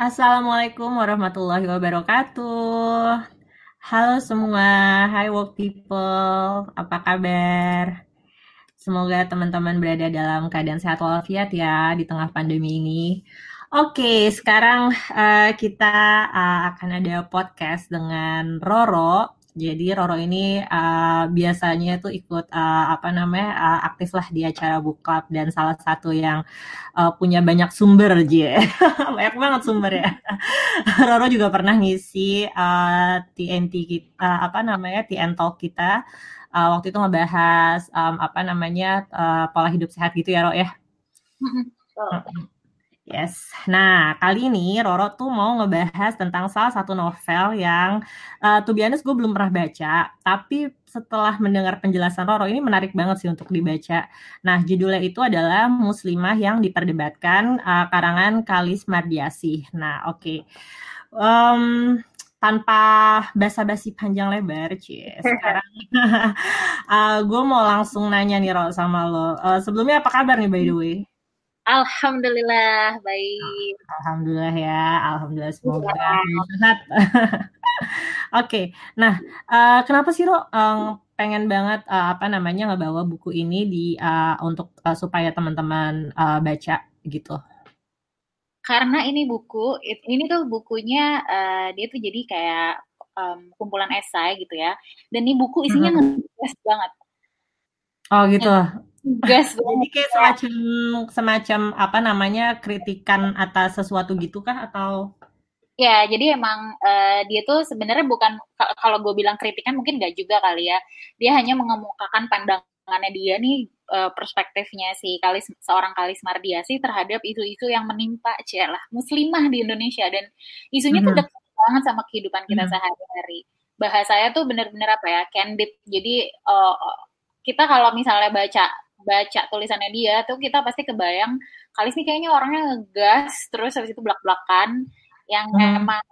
Assalamualaikum warahmatullahi wabarakatuh. Halo semua, hi work people, apa kabar? Semoga teman-teman berada dalam keadaan sehat walafiat ya di tengah pandemi ini. Oke, sekarang uh, kita uh, akan ada podcast dengan Roro jadi Roro ini uh, biasanya tuh ikut uh, apa namanya uh, aktif lah di acara book club dan salah satu yang uh, punya banyak sumber aja banyak banget sumber ya. Roro juga pernah ngisi uh, TNT kita uh, apa namanya TN Talk kita uh, waktu itu ngebahas um, apa namanya uh, pola hidup sehat gitu ya Ro ya. Oh. Yes. Nah, kali ini Roro tuh mau ngebahas tentang salah satu novel yang uh, to be honest gue belum pernah baca, tapi setelah mendengar penjelasan Roro ini menarik banget sih untuk dibaca. Nah, judulnya itu adalah Muslimah yang diperdebatkan uh, karangan Kalis Mardiasi. Nah, oke. Okay. Um, tanpa basa-basi panjang lebar, cie. Sekarang uh, gue mau langsung nanya nih Roro sama lo. Uh, sebelumnya apa kabar nih by the way? Alhamdulillah baik. Alhamdulillah ya, alhamdulillah semoga ya. sehat. Oke, nah uh, kenapa sih Ro um, pengen banget uh, apa namanya ngebawa buku ini di uh, untuk uh, supaya teman-teman uh, baca gitu? Karena ini buku, ini tuh bukunya uh, dia tuh jadi kayak um, kumpulan esai gitu ya, dan ini buku isinya hmm. banget. Oh gitu. Gas Jadi kayak semacam semacam apa namanya kritikan atas sesuatu gitu kah atau? Ya, jadi emang uh, dia tuh sebenarnya bukan kalau gue bilang kritikan mungkin gak juga kali ya. Dia hanya mengemukakan pandangannya dia nih uh, perspektifnya si Kalis seorang Kalis Mardiasi terhadap isu-isu yang menimpa lah muslimah di Indonesia dan isunya hmm. tuh dekat banget sama kehidupan kita hmm. sehari-hari. Bahasanya tuh bener-bener apa ya, candid. Jadi uh, kita kalau misalnya baca baca tulisannya dia tuh kita pasti kebayang Kalis nih kayaknya orangnya ngegas terus habis itu belak-belakan yang hmm. emang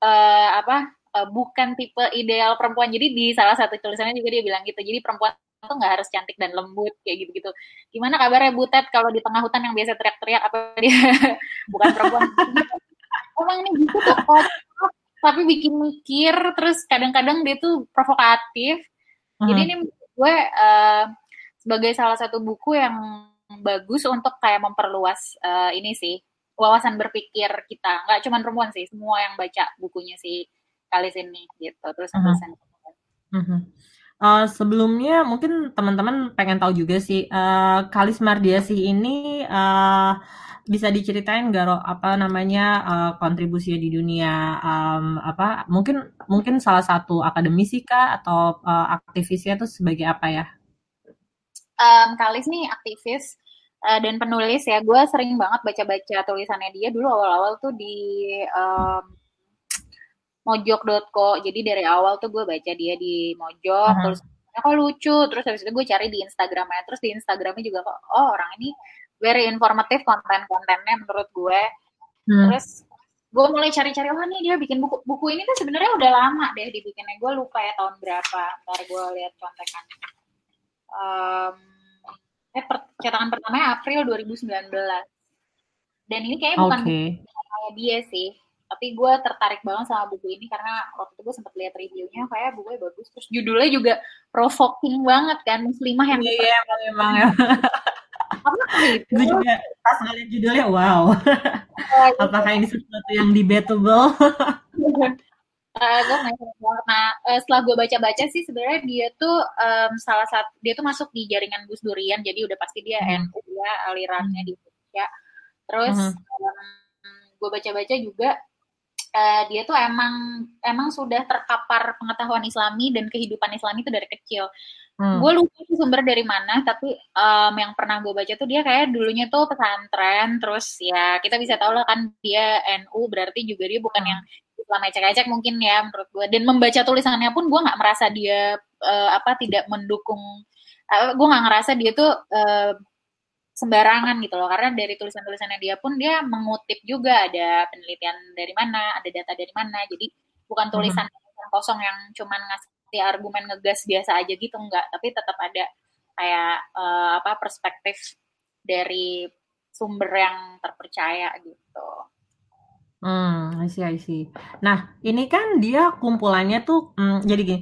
uh, apa uh, bukan tipe ideal perempuan. Jadi di salah satu tulisannya juga dia bilang gitu jadi perempuan tuh nggak harus cantik dan lembut kayak gitu-gitu. Gimana kabarnya Butet kalau di tengah hutan yang biasa teriak-teriak apa dia? Bukan perempuan. Emang nih gitu tuh tapi bikin mikir terus kadang-kadang dia tuh provokatif. Hmm. jadi ini gue uh, sebagai salah satu buku yang bagus untuk kayak memperluas uh, ini sih wawasan berpikir kita. Nggak cuma perempuan sih semua yang baca bukunya si Kalis ini gitu. Terus uh -huh. uh -huh. Uh, sebelumnya mungkin teman-teman pengen tahu juga sih uh, Kalis Mardiasi ini uh, bisa diceritain gak apa namanya uh, kontribusinya di dunia um, apa mungkin mungkin salah satu akademisi kah atau uh, aktivisnya itu sebagai apa ya um, Kalis nih aktivis uh, dan penulis ya. Gue sering banget baca-baca tulisannya dia dulu awal-awal tuh di um, mojok.co. Jadi dari awal tuh gue baca dia di mojok, -huh. terus kok lucu, terus habis itu gue cari di Instagramnya, terus di Instagramnya juga kok, oh orang ini very informatif konten-kontennya menurut gue. Hmm. Terus gue mulai cari-cari, oh nih dia bikin buku buku ini tuh sebenarnya udah lama deh dibikinnya. Gue lupa ya tahun berapa. Ntar gue lihat contekannya um, eh cetakan pertamanya April 2019 dan ini kayaknya bukan okay. buku dia sih. Tapi gue tertarik banget sama buku ini karena waktu itu gue sempat lihat reviewnya kayak bukunya bagus. Terus judulnya juga provoking banget kan muslimah yang iya yeah, emang emang ya gitu? gue juga pas ngeliat judulnya wow. Oh, apakah ini sesuatu yang debatable Uh, gue banget. Nah, uh, setelah gue baca-baca sih sebenarnya dia tuh um, salah satu dia tuh masuk di jaringan Gus Durian, jadi udah pasti dia hmm. NU ya alirannya di Indonesia. Terus hmm. um, gue baca-baca juga uh, dia tuh emang emang sudah terkapar pengetahuan Islami dan kehidupan Islami itu dari kecil. Hmm. Gue lupa sumber dari mana, tapi um, yang pernah gue baca tuh dia kayak dulunya tuh pesantren, terus ya kita bisa tahu lah kan dia NU berarti juga dia bukan hmm. yang Islam ecek-ecek mungkin ya menurut gue dan membaca tulisannya pun gue nggak merasa dia uh, apa tidak mendukung uh, gue nggak ngerasa dia tuh uh, sembarangan gitu loh. Karena dari tulisan-tulisannya dia pun dia mengutip juga ada penelitian dari mana ada data dari mana. Jadi bukan tulisan hmm. kosong yang cuman ngasih argumen ngegas biasa aja gitu enggak tapi tetap ada kayak uh, apa perspektif dari sumber yang terpercaya gitu Hmm, I see, I see. Nah, ini kan dia kumpulannya tuh, mmm, jadi gini,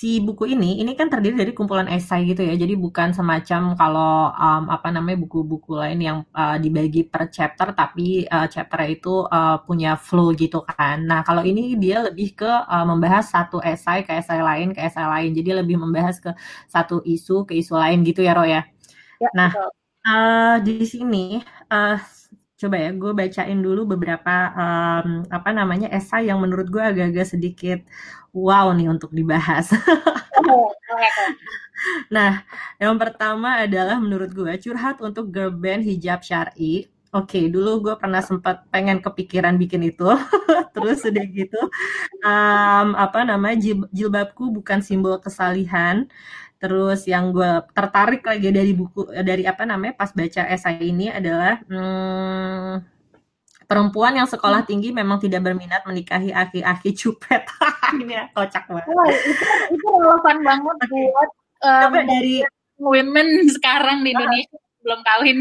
si buku ini, ini kan terdiri dari kumpulan esai gitu ya. Jadi bukan semacam kalau um, apa namanya buku-buku lain yang uh, dibagi per chapter, tapi uh, chapter itu uh, punya flow gitu kan. Nah kalau ini dia lebih ke uh, membahas satu esai ke esai lain ke esai lain. Jadi lebih membahas ke satu isu ke isu lain gitu ya Roy ya. Ya, Nah betul. uh, di sini uh, coba ya gue bacain dulu beberapa um, apa namanya esai yang menurut gue agak-agak sedikit wow nih untuk dibahas. Nah, yang pertama adalah menurut gue curhat untuk girl hijab syari. Oke, dulu gue pernah sempat pengen kepikiran bikin itu. Terus udah gitu, um, apa namanya jil- jilbabku bukan simbol kesalihan. Terus yang gue tertarik lagi dari buku dari apa namanya pas baca esai ini adalah hmm, perempuan yang sekolah tinggi memang tidak berminat menikahi aki-aki cupet. ini ya, kocak banget. Oh, itu itu relevan banget buat um, coba dari women sekarang di Indonesia belum kawin.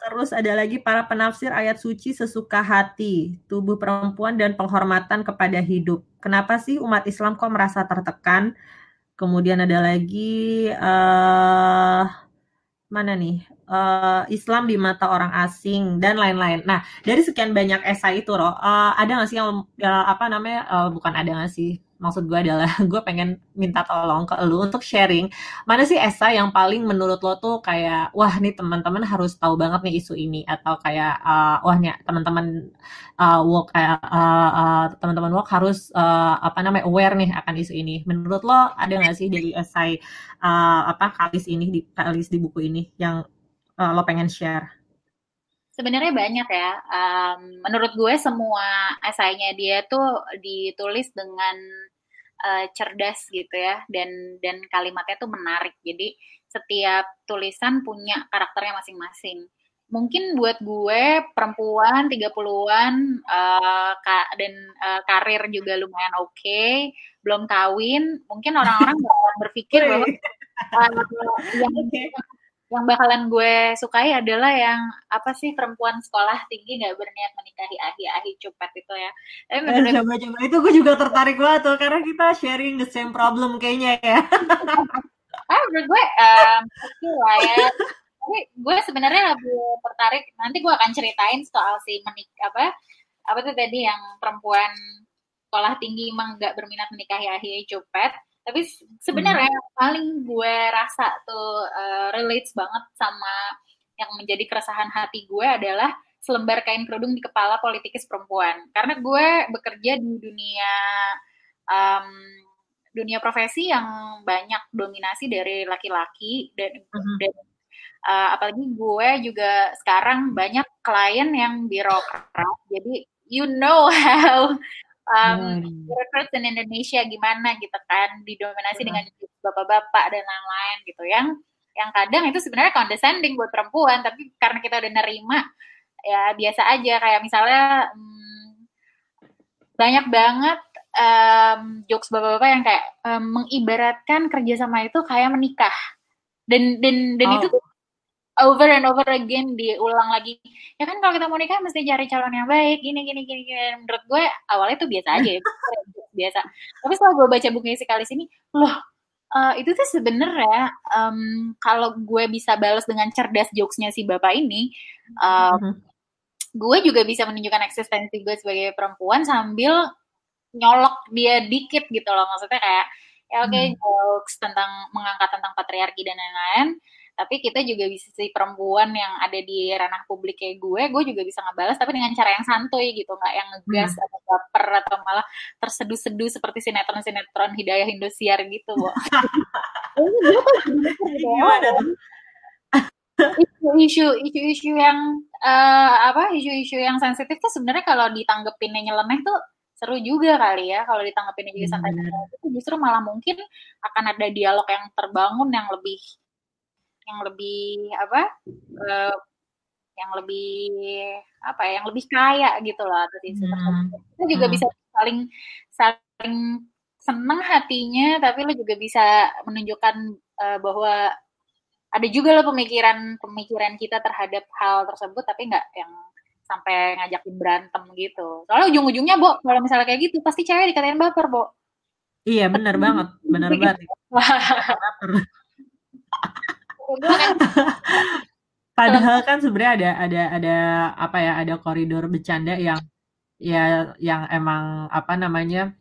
Terus ada lagi para penafsir ayat suci sesuka hati, tubuh perempuan dan penghormatan kepada hidup. Kenapa sih umat Islam kok merasa tertekan? Kemudian ada lagi eh mana nih? Eh, Islam di mata orang asing dan lain-lain. Nah, dari sekian banyak esai itu, Ro, eh, ada nggak sih yang eh, apa namanya? eh, bukan ada nggak sih? Maksud gue adalah gue pengen minta tolong ke lu untuk sharing mana sih esai yang paling menurut lo tuh kayak wah nih teman-teman harus tahu banget nih isu ini atau kayak uh, wah nih teman-teman uh, work uh, uh, uh, teman-teman work harus uh, apa namanya aware nih akan isu ini. Menurut lo ada nggak sih dari esai uh, apa kalis ini di kalis di buku ini yang uh, lo pengen share? Sebenarnya banyak ya. Um, menurut gue semua esainya dia tuh ditulis dengan uh, cerdas gitu ya dan dan kalimatnya tuh menarik. Jadi setiap tulisan punya karakternya masing-masing. Mungkin buat gue perempuan 30-an uh, ka- dan uh, karir juga lumayan oke, okay, belum kawin, mungkin orang-orang berpikir bahwa uh, yang. Yang bakalan gue sukai adalah yang apa sih perempuan sekolah tinggi nggak berniat menikahi ahi-ahi cupet itu ya. Tapi Eh, menurut coba-coba itu gue juga tertarik banget tuh karena kita sharing the same problem kayaknya ya. ah menurut gue um, oke lah ya. Tapi gue sebenarnya lebih tertarik nanti gue akan ceritain soal si menik apa apa tuh tadi yang perempuan sekolah tinggi emang nggak berminat menikahi ahi cupet. Tapi se- Hmm. sebenarnya yang paling gue rasa tuh uh, relates banget sama yang menjadi keresahan hati gue adalah selembar kain kerudung di kepala politikus perempuan. Karena gue bekerja di dunia um, dunia profesi yang banyak dominasi dari laki-laki dan Mhm. dan uh, apalagi gue juga sekarang banyak klien yang birokrat. Jadi you know how um, Hmm. in Indonesia gimana gitu kan didominasi Hmm. dengan bapak-bapak dan lain-lain gitu yang yang kadang itu sebenarnya condescending buat perempuan tapi karena kita udah nerima ya biasa aja kayak misalnya hmm, banyak banget um, jokes bapak-bapak yang kayak um, mengibaratkan kerjasama itu kayak menikah dan dan dan itu Oh. tuh over and over again diulang lagi ya kan kalau kita mau nikah mesti cari calon yang baik gini gini gini, gini. menurut gue awalnya tuh biasa aja ya biasa tapi setelah gue baca bukunya si Kalis ini loh uh, itu tuh sebenarnya um, kalau gue bisa balas dengan cerdas jokesnya si bapak ini uh, Mhm. gue juga bisa menunjukkan eksistensi gue sebagai perempuan sambil nyolok dia dikit gitu loh maksudnya kayak ya oke Hmm. jokes tentang mengangkat tentang patriarki dan lain-lain tapi kita juga bisa si perempuan yang ada di ranah publik kayak gue gue juga bisa ngebalas tapi dengan cara yang santuy gitu nggak yang ngegas Hmm. atau baper atau malah terseduh-seduh seperti sinetron-sinetron Hidayah Indosiar gitu Gimana tuh? isu-isu isu-isu yang eh, apa isu-isu yang sensitif tuh sebenarnya kalau ditanggepinnya nyeleneh tuh seru juga kali ya kalau ditanggepinnya jadi santai Bener. itu justru malah mungkin akan ada dialog yang terbangun yang lebih yang lebih apa eh, yang lebih apa ya yang lebih kaya gitu isu Hmm. kita juga Hmm. bisa saling saling senang hatinya tapi lo juga bisa menunjukkan eh, bahwa ada juga loh pemikiran pemikiran kita terhadap hal tersebut tapi nggak yang sampai ngajakin berantem gitu. Soalnya ujung-ujungnya, Bo, kalau misalnya kayak gitu, pasti cewek dikatain baper, Bo. Iya, bener banget. Bener banget. Padahal kan sebenarnya ada ada ada apa ya ada koridor bercanda yang ya yang emang apa namanya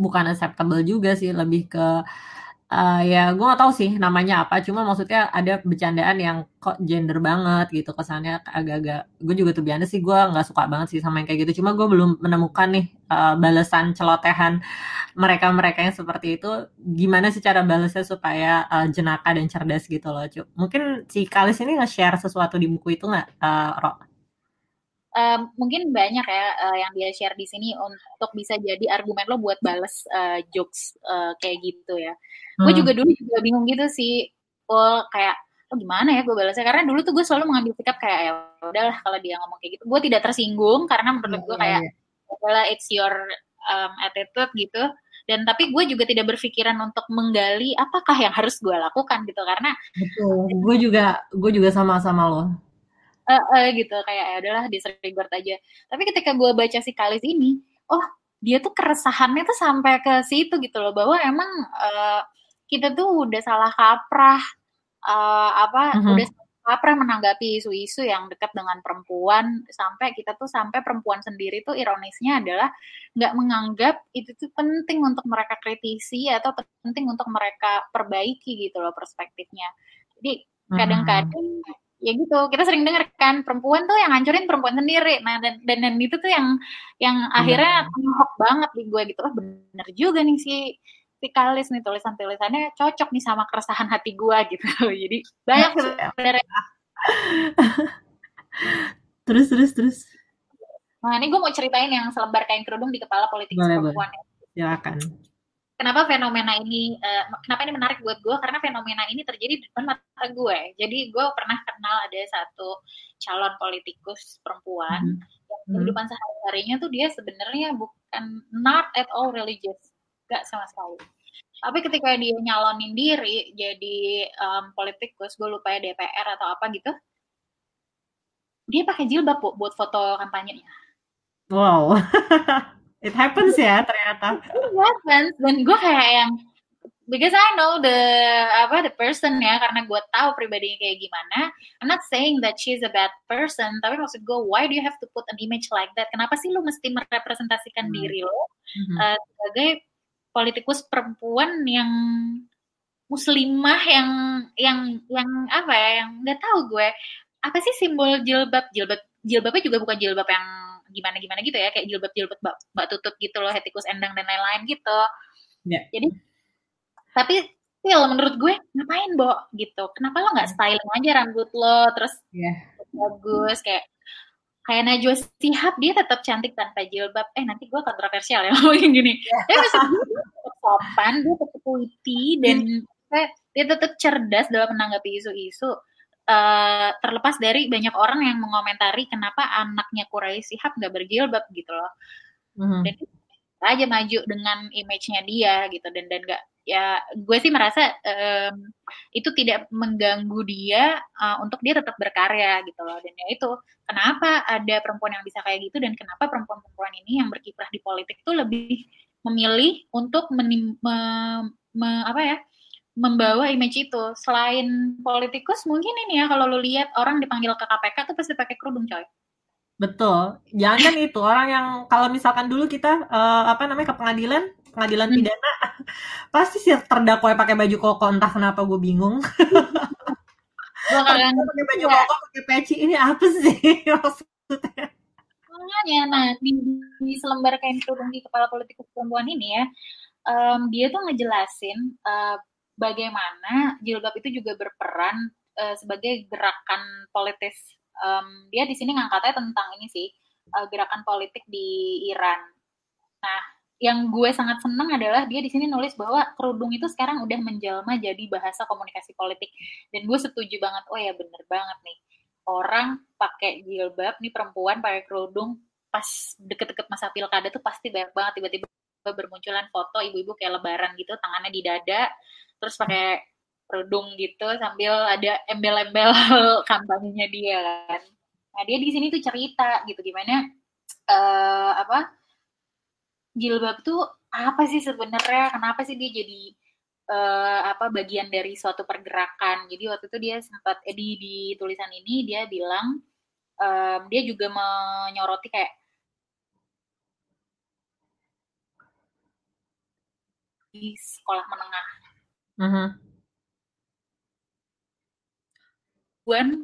bukan acceptable juga sih lebih ke uh, ya gue gak tahu sih namanya apa cuma maksudnya ada bercandaan yang kok gender banget gitu kesannya agak-agak gue juga tuh biasa sih gue nggak suka banget sih sama yang kayak gitu cuma gue belum menemukan nih uh, balasan celotehan mereka-mereka yang seperti itu gimana sih cara balasnya supaya uh, jenaka dan cerdas gitu loh Cuk. mungkin si Kalis ini nge-share sesuatu di buku itu nggak uh, Ro? Um, mungkin banyak ya uh, yang dia share di sini untuk bisa jadi argumen lo buat bales uh, jokes uh, kayak gitu ya. Hmm. Gue juga dulu juga bingung gitu sih. Oh kayak oh gimana ya gue balasnya karena dulu tuh gue selalu mengambil sikap kayak ya udahlah kalau dia ngomong kayak gitu gue tidak tersinggung karena menurut gue kayak adalah it's your um, attitude gitu dan tapi gue juga tidak berpikiran untuk menggali apakah yang harus gue lakukan gitu karena betul gue juga gue juga sama-sama lo. Uh, uh, gitu. Kayak ya udahlah disregard aja. Tapi ketika gue baca si Kalis ini oh dia tuh keresahannya tuh sampai ke situ gitu loh bahwa emang uh, kita tuh udah salah kaprah uh, apa uh-huh. udah kaprah menanggapi isu-isu yang dekat dengan perempuan sampai kita tuh sampai perempuan sendiri tuh ironisnya adalah nggak menganggap itu tuh penting untuk mereka kritisi atau penting untuk mereka perbaiki gitu loh perspektifnya. Jadi kadang-kadang hmm ya gitu kita sering dengar kan perempuan tuh yang hancurin perempuan sendiri. Nah dan dan, dan itu tuh yang yang iya. akhirnya ngehok banget di gue gitu. Oh bener juga nih si si Kalis nih tulisan tulisannya cocok nih sama keresahan hati gue gitu. Jadi banyak sebenarnya. Terus terus terus. Nah ini gue mau ceritain yang selebar kain kerudung di kepala politik perempuan ya silakan. Kenapa fenomena ini uh, kenapa ini menarik buat gue karena fenomena ini terjadi di depan mata gue jadi gue pernah kenal ada satu calon politikus perempuan mm-hmm. yang kehidupan sehari harinya tuh dia sebenarnya bukan not at all religious. Gak sama sekali tapi ketika dia nyalonin diri jadi um, politikus gue lupa ya DPR atau apa gitu dia pakai jilbab bu, buat foto kampanyenya wow It happens ya ternyata. It happens dan gue kayak yang because I know the apa the person ya karena gue tahu pribadinya kayak gimana. I'm not saying that she's a bad person, tapi maksud gue why do you have to put an image like that? Kenapa sih lu mesti merepresentasikan hmm. diri lo hmm. uh, sebagai politikus perempuan yang muslimah yang yang yang apa ya yang nggak tahu gue. Apa sih simbol jilbab? Jilbab jilbabnya juga bukan jilbab yang gimana gimana gitu ya kayak jilbab jilbab mbak, mbak tutut gitu loh hetikus endang dan lain-lain gitu. Yeah. jadi tapi still menurut gue ngapain bo? Gitu. Kenapa lo nggak styling aja rambut lo terus yeah. bagus kayak kayak Najwa Sihab dia tetap cantik tanpa jilbab eh nanti gue kontroversial ya ngomongin gini yeah. gue tetap sopan dia tetap putih dan yeah. dia tetap cerdas dalam menanggapi isu-isu uh, terlepas dari banyak orang yang mengomentari kenapa anaknya Kurai Sihab nggak berjilbab gitu loh. Mm-hmm. Dan aja maju dengan image-nya dia gitu dan dan nggak ya gue sih merasa um, itu tidak mengganggu dia uh, untuk dia tetap berkarya gitu loh dan ya itu kenapa ada perempuan yang bisa kayak gitu dan kenapa perempuan-perempuan ini yang berkiprah di politik tuh lebih memilih untuk menim, me, me, apa ya membawa image itu. Selain politikus, mungkin ini ya kalau lu lihat orang dipanggil ke KPK tuh pasti pakai kerudung, coy. Betul. Jangan kan itu orang yang kalau misalkan dulu kita uh, apa namanya ke pengadilan, pengadilan hmm. pidana, pasti sih terdakwa pakai baju koko entah kenapa gue bingung. Gue pakai baju ya. koko, pakai peci ini apa sih maksudnya? Makanya, nah di, di selembar kain kerudung di kepala politikus perempuan ini ya, um, dia tuh ngejelasin uh, bagaimana jilbab itu juga berperan uh, sebagai gerakan politis. Um, dia di sini ngangkatnya tentang ini sih uh, gerakan politik di Iran. Nah, yang gue sangat senang adalah dia di sini nulis bahwa kerudung itu sekarang udah menjelma jadi bahasa komunikasi politik. Dan gue setuju banget. Oh ya bener banget nih. Orang pakai jilbab nih perempuan pakai kerudung pas deket-deket masa pilkada tuh pasti banyak banget tiba-tiba bermunculan foto ibu-ibu kayak lebaran gitu tangannya di dada terus pakai kerudung gitu sambil ada embel-embel kampanyenya dia kan Nah dia di sini tuh cerita gitu gimana uh, apa jilbab tuh apa sih sebenarnya? Kenapa sih dia jadi uh, apa bagian dari suatu pergerakan? Jadi waktu itu dia sempat eh, di di tulisan ini dia bilang um, dia juga menyoroti kayak di sekolah menengah. Uh -huh.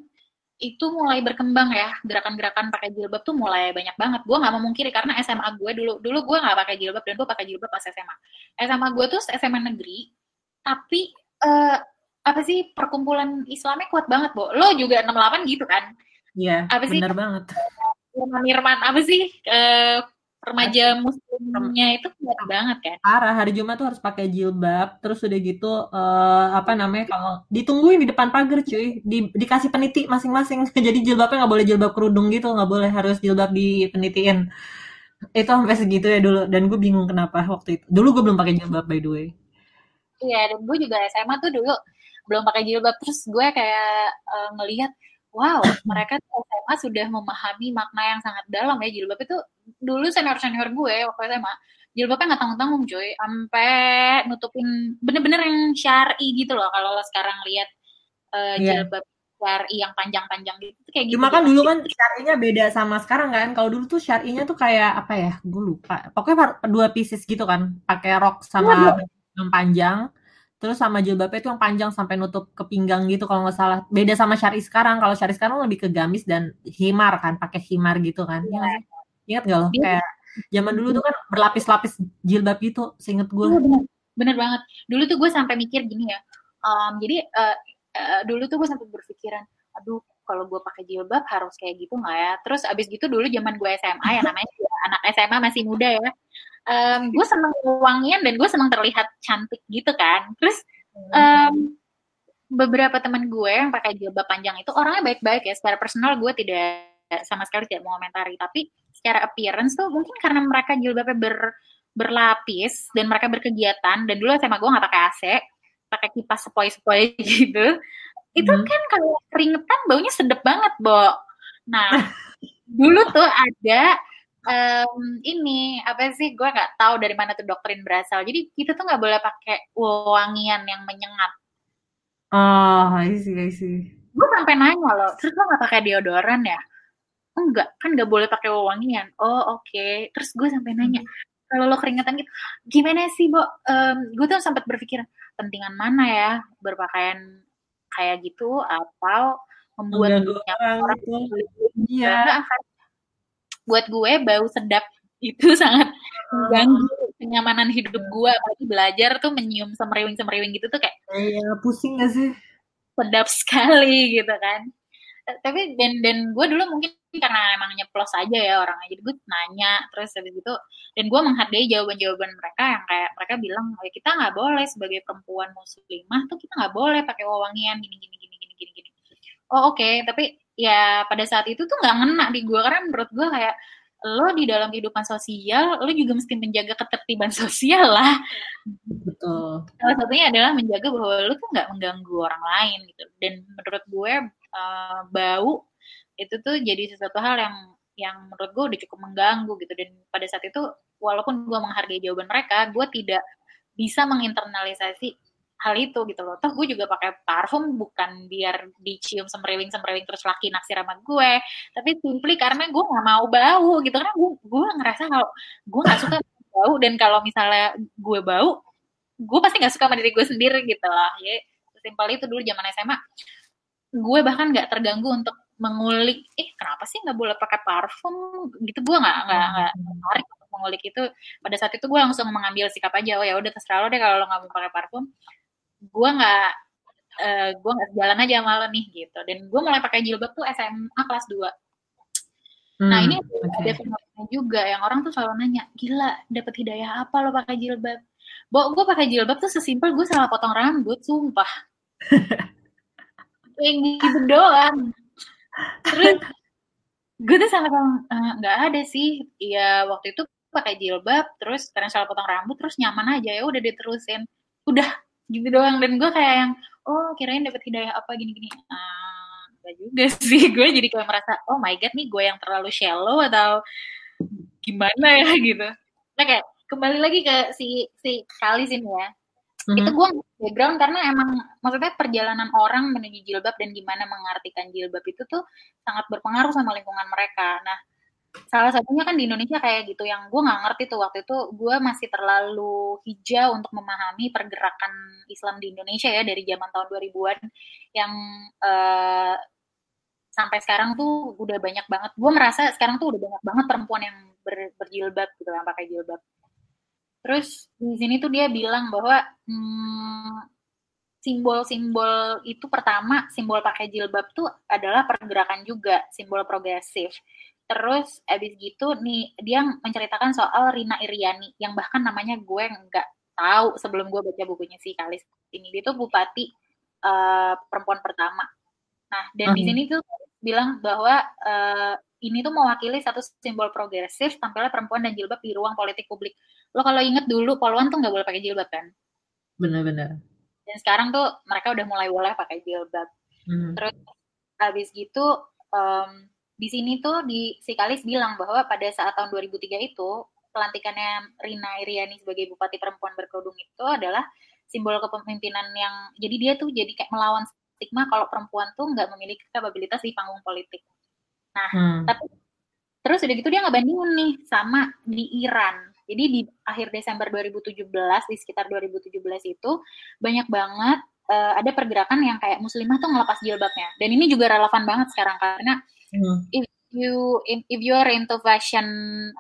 itu mulai berkembang ya. Gerakan-gerakan pakai jilbab tuh mulai banyak banget. Gue nggak memungkiri karena SMA gue dulu dulu gue nggak pakai jilbab dan gue pakai jilbab pas SMA SMA gue tuh SMA negeri tapi uh, apa sih perkumpulan Islamnya kuat banget bo. Lo juga 68 gitu kan? Iya apa sih? bener banget. Irman Irman apa sih? Uh, remaja muslimnya itu kuat banget kan parah. Hari Jumat tuh harus pakai jilbab terus udah gitu uh, apa namanya kalau ditungguin di depan pagar cuy. Di, dikasih peniti masing-masing. Jadi jilbabnya nggak boleh jilbab kerudung gitu nggak boleh harus jilbab di penitiin itu sampai segitu ya dulu. Dan gue bingung kenapa waktu itu. Dulu gue belum pakai jilbab by the way. Iya dan gue juga SMA tuh dulu belum pakai jilbab. Terus gue kayak uh, ngelihat wow mereka SMA sudah memahami makna yang sangat dalam ya jilbab itu dulu senior senior gue waktu SMA jilbabnya nggak tanggung tanggung cuy sampai nutupin bener-bener yang syari gitu loh kalau lo sekarang lihat uh, yeah. jilbab syari yang panjang-panjang gitu kayak gitu. Cuma kan dulu kan syarinya beda sama sekarang kan. Kalau dulu tuh syarinya tuh kayak apa ya? Gue lupa. Pokoknya dua pieces gitu kan. Pakai rok sama yang panjang terus sama jilbabnya itu yang panjang sampai nutup ke pinggang gitu kalau nggak salah. Beda sama syari sekarang. Kalau syari sekarang lebih ke gamis dan himar kan pakai himar gitu kan. Ya, ingat gak lo? Ya. kayak zaman dulu tuh kan berlapis-lapis jilbab gitu seinget gue ya, bener, bener banget. Dulu tuh gue sampai mikir gini ya um, jadi uh, uh, dulu tuh gue sampai berpikiran aduh kalau gue pakai jilbab harus kayak gitu nggak ya? Terus abis gitu dulu zaman gue SMA ya namanya anak SMA masih muda ya um, gue seneng wangian dan gue seneng terlihat cantik gitu kan. Terus um, beberapa teman gue yang pakai jilbab panjang itu orangnya baik-baik ya. Secara personal gue tidak sama sekali tidak mengomentari. Tapi secara appearance tuh mungkin karena mereka jilbabnya ber berlapis dan mereka berkegiatan. Dan dulu sama gue nggak pakai AC pakai kipas sepoi-sepoi gitu. Itu hmm. kan kalau keringetan baunya sedep banget bo. Nah dulu tuh ada um, ini apa sih gue nggak tahu dari mana tuh doktrin berasal. Jadi kita tuh nggak boleh pakai wangian yang menyengat. Oh I see I see. Gue sampai nanya loh terus lo nggak pakai deodoran ya? Enggak kan nggak boleh pakai wangian. Oh oke. Okay. terus gue sampai nanya hmm. kalau lo keringetan gitu gimana sih bo? Um, gue tuh sempat berpikir pentingan mana ya? Berpakaian kayak gitu atau membuat orang, orang gitu. iya buat gue bau sedap itu sangat mengganggu kenyamanan hidup gue. Apalagi belajar tuh menyium semeriwing semeriwing gitu tuh kayak iya pusing gak sih? sedap sekali gitu kan. Eh, tapi dan dan gue dulu mungkin karena emang nyeplos aja ya orangnya. Jadi gue nanya terus habis itu dan gue menghargai jawaban-jawaban mereka yang kayak mereka bilang ya kita nggak boleh sebagai perempuan muslimah tuh kita nggak boleh pakai wewangian gini gini gini gini gini gini. Oh oke. Okay. tapi ya pada saat itu tuh nggak ngena di gue karena menurut gue kayak lo di dalam kehidupan sosial lo juga mesti menjaga ketertiban sosial lah. Betul. Salah satunya adalah menjaga bahwa lo tuh nggak mengganggu orang lain gitu. Dan menurut gue uh, bau itu tuh jadi sesuatu hal yang yang menurut gue udah cukup mengganggu gitu. Dan pada saat itu walaupun gue menghargai jawaban mereka gue tidak bisa menginternalisasi hal itu gitu loh. Toh gue juga pakai parfum bukan biar dicium semeriwing semeriwing terus laki naksir sama gue, tapi simply karena gue nggak mau bau gitu karena gue gue ngerasa kalau gue nggak suka bau dan kalau misalnya gue bau, gue pasti nggak suka sama diri gue sendiri gitu lah. Ya simpel itu dulu zaman SMA. Gue bahkan nggak terganggu untuk mengulik, eh kenapa sih nggak boleh pakai parfum gitu? Gue nggak nggak nggak untuk mengulik itu. Pada saat itu gue langsung mengambil sikap aja, oh ya udah terserah lo deh kalau lo nggak mau pakai parfum gue nggak uh, gue nggak jalan aja malah nih gitu. Dan gue mulai pakai jilbab tuh SMA kelas 2 nah, hmm, nah ini okay. ada fenomena juga yang orang tuh selalu nanya gila dapet hidayah apa lo pakai jilbab? Bo, gue pakai jilbab tuh sesimpel gue salah potong rambut sumpah. Kayak gitu doang. Terus gue tuh sangat eh, nggak uh, ada sih. Ya waktu itu pakai jilbab terus karena salah potong rambut terus nyaman aja ya udah diterusin. Udah gitu doang. Dan gue kayak yang oh kirain dapat hidayah apa gini-gini. Ah enggak juga sih. Gue jadi kayak merasa oh my god nih gue yang terlalu shallow atau gimana ya gitu. Nah kayak kembali lagi ke si si Kalis ini ya. Mm-hmm. itu gue background karena emang maksudnya perjalanan orang menuju jilbab dan gimana mengartikan jilbab itu tuh sangat berpengaruh sama lingkungan mereka. Nah salah satunya kan di Indonesia kayak gitu yang gue nggak ngerti tuh waktu itu gue masih terlalu hijau untuk memahami pergerakan Islam di Indonesia ya dari zaman tahun 2000-an yang uh, sampai sekarang tuh udah banyak banget. Gue merasa sekarang tuh udah banyak banget perempuan yang ber, berjilbab gitu yang pakai jilbab. Terus di sini tuh dia bilang bahwa hmm, simbol-simbol itu pertama simbol pakai jilbab tuh adalah pergerakan juga simbol progresif Terus abis gitu nih dia menceritakan soal Rina Iriani yang bahkan namanya gue nggak tahu sebelum gue baca bukunya si Kalis ini. Dia tuh bupati uh, perempuan pertama. Nah dan uh -huh. di sini tuh bilang bahwa uh, ini tuh mewakili satu simbol progresif tampilnya perempuan dan jilbab di ruang politik publik. Lo kalau inget dulu poluan tuh nggak boleh pakai jilbab kan? Benar-benar. Dan sekarang tuh mereka udah mulai boleh pakai jilbab. Hmm. Terus habis gitu um, di sini tuh di si Kalis bilang bahwa pada saat tahun 2003 itu pelantikannya Rina Iriani sebagai bupati perempuan berkerudung itu adalah simbol kepemimpinan yang jadi dia tuh jadi kayak melawan stigma kalau perempuan tuh nggak memiliki kapabilitas di panggung politik. Nah, hmm. tapi terus udah gitu dia ngebandingin nih sama di Iran. Jadi di akhir Desember 2017 di sekitar 2017 itu banyak banget uh, ada pergerakan yang kayak muslimah tuh ngelepas jilbabnya. Dan ini juga relevan banget sekarang karena Hmm. If you if you are into fashion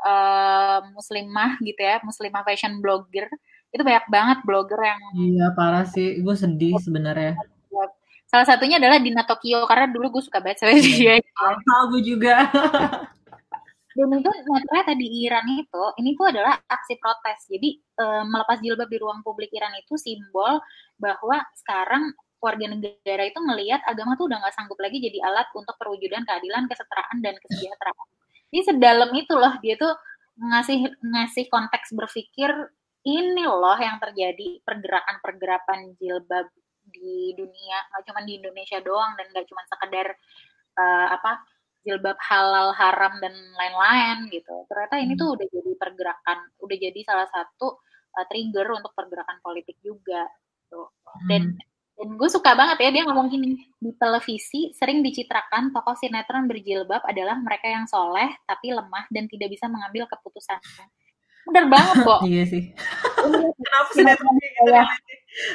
uh, muslimah gitu ya, muslimah fashion blogger, itu banyak banget blogger yang Iya, parah sih. Gue sedih sebenarnya. Salah satunya adalah Dina Tokyo karena dulu gue suka banget sama dia. Ah, gue juga. Dan itu nah, ternyata di Iran itu, ini tuh adalah aksi protes. Jadi uh, melepas jilbab di ruang publik Iran itu simbol bahwa sekarang warga negara itu melihat agama tuh udah nggak sanggup lagi jadi alat untuk perwujudan keadilan, kesetaraan dan kesejahteraan. Ini sedalam itu loh dia tuh ngasih ngasih konteks berpikir ini loh yang terjadi pergerakan-pergerakan jilbab di dunia nggak cuma di Indonesia doang dan nggak cuma sekedar uh, apa jilbab halal haram dan lain-lain gitu ternyata ini tuh hmm. udah jadi pergerakan udah jadi salah satu uh, trigger untuk pergerakan politik juga tuh dan hmm. Dan gue suka banget ya dia ngomong gini, di televisi sering dicitrakan tokoh sinetron berjilbab adalah mereka yang soleh tapi lemah dan tidak bisa mengambil keputusan. Bener banget kok. iya sih. Kenapa sinetron ya?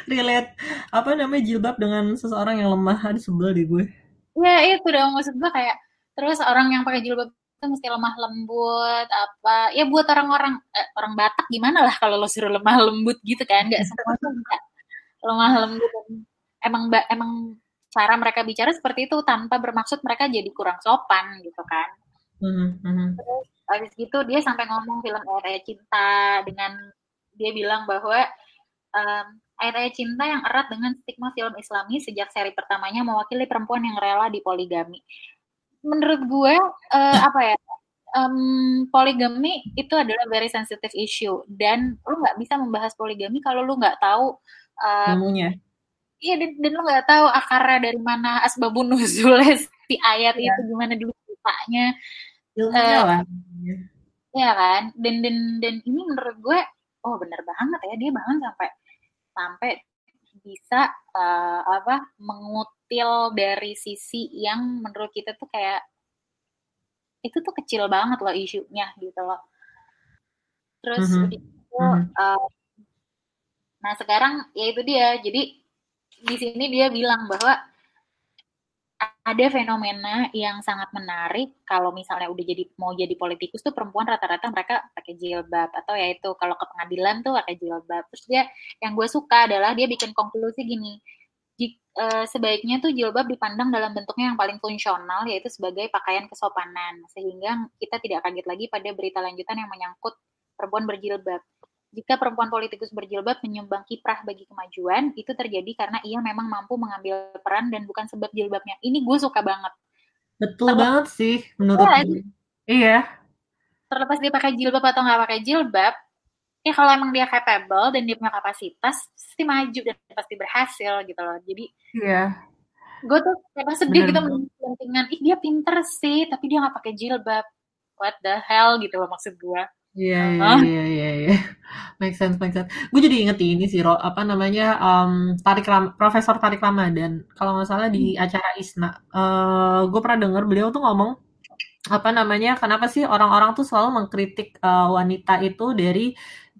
relate apa namanya jilbab dengan seseorang yang lemah ada sebel di gue. Iya itu dong maksud gue kayak terus orang yang pakai jilbab itu mesti lemah lembut apa ya buat orang-orang eh, orang Batak gimana lah kalau lo suruh lemah lembut gitu kan nggak semuanya bisa lemah lembut emang emang cara mereka bicara seperti itu tanpa bermaksud mereka jadi kurang sopan gitu kan. Mm-hmm. Terus habis gitu dia sampai ngomong film Ayat Cinta dengan dia bilang bahwa um, Ayat Cinta yang erat dengan stigma film Islami sejak seri pertamanya mewakili perempuan yang rela dipoligami. Menurut gue uh, apa ya um, poligami itu adalah very sensitive issue dan lu nggak bisa membahas poligami kalau lu nggak tahu um, Iya dan, dan lo nggak tahu akarnya dari mana asbabun nuzulnya si ayat ya. itu gimana dulu ceritanya. Uh, lah. Iya kan? Dan dan dan ini menurut gue oh bener banget ya dia bahkan sampai sampai bisa uh, apa mengutil dari sisi yang menurut kita tuh kayak itu tuh kecil banget loh isunya gitu loh. Terus mm -hmm. itu, mm -hmm. uh, nah sekarang ya itu dia jadi di sini dia bilang bahwa ada fenomena yang sangat menarik kalau misalnya udah jadi mau jadi politikus tuh perempuan rata-rata mereka pakai jilbab atau ya itu kalau ke pengadilan tuh pakai jilbab. Terus dia yang gue suka adalah dia bikin konklusi gini uh, sebaiknya tuh jilbab dipandang dalam bentuknya yang paling fungsional yaitu sebagai pakaian kesopanan sehingga kita tidak kaget lagi pada berita lanjutan yang menyangkut perempuan berjilbab jika perempuan politikus berjilbab menyumbang kiprah bagi kemajuan, itu terjadi karena ia memang mampu mengambil peran dan bukan sebab jilbabnya. Ini gue suka banget. Betul banget sih menurut ya, gue. Iya. Terlepas dia pakai jilbab atau nggak pakai jilbab, ya kalau emang dia capable dan dia punya kapasitas, pasti maju dan pasti berhasil gitu loh. Jadi, iya. gue tuh emang sedih gitu kepentingan ih dia pinter sih tapi dia nggak pakai jilbab what the hell gitu loh maksud gue Iya, iya, iya, iya, iya. Make sense, make sense. Gue jadi inget ini sih, Ro, apa namanya, um, Tarik Ram, Profesor Tarik Ramadan. Kalau nggak salah di hmm. acara ISNA, uh, gue pernah denger beliau tuh ngomong, apa namanya, kenapa sih orang-orang tuh selalu mengkritik uh, wanita itu dari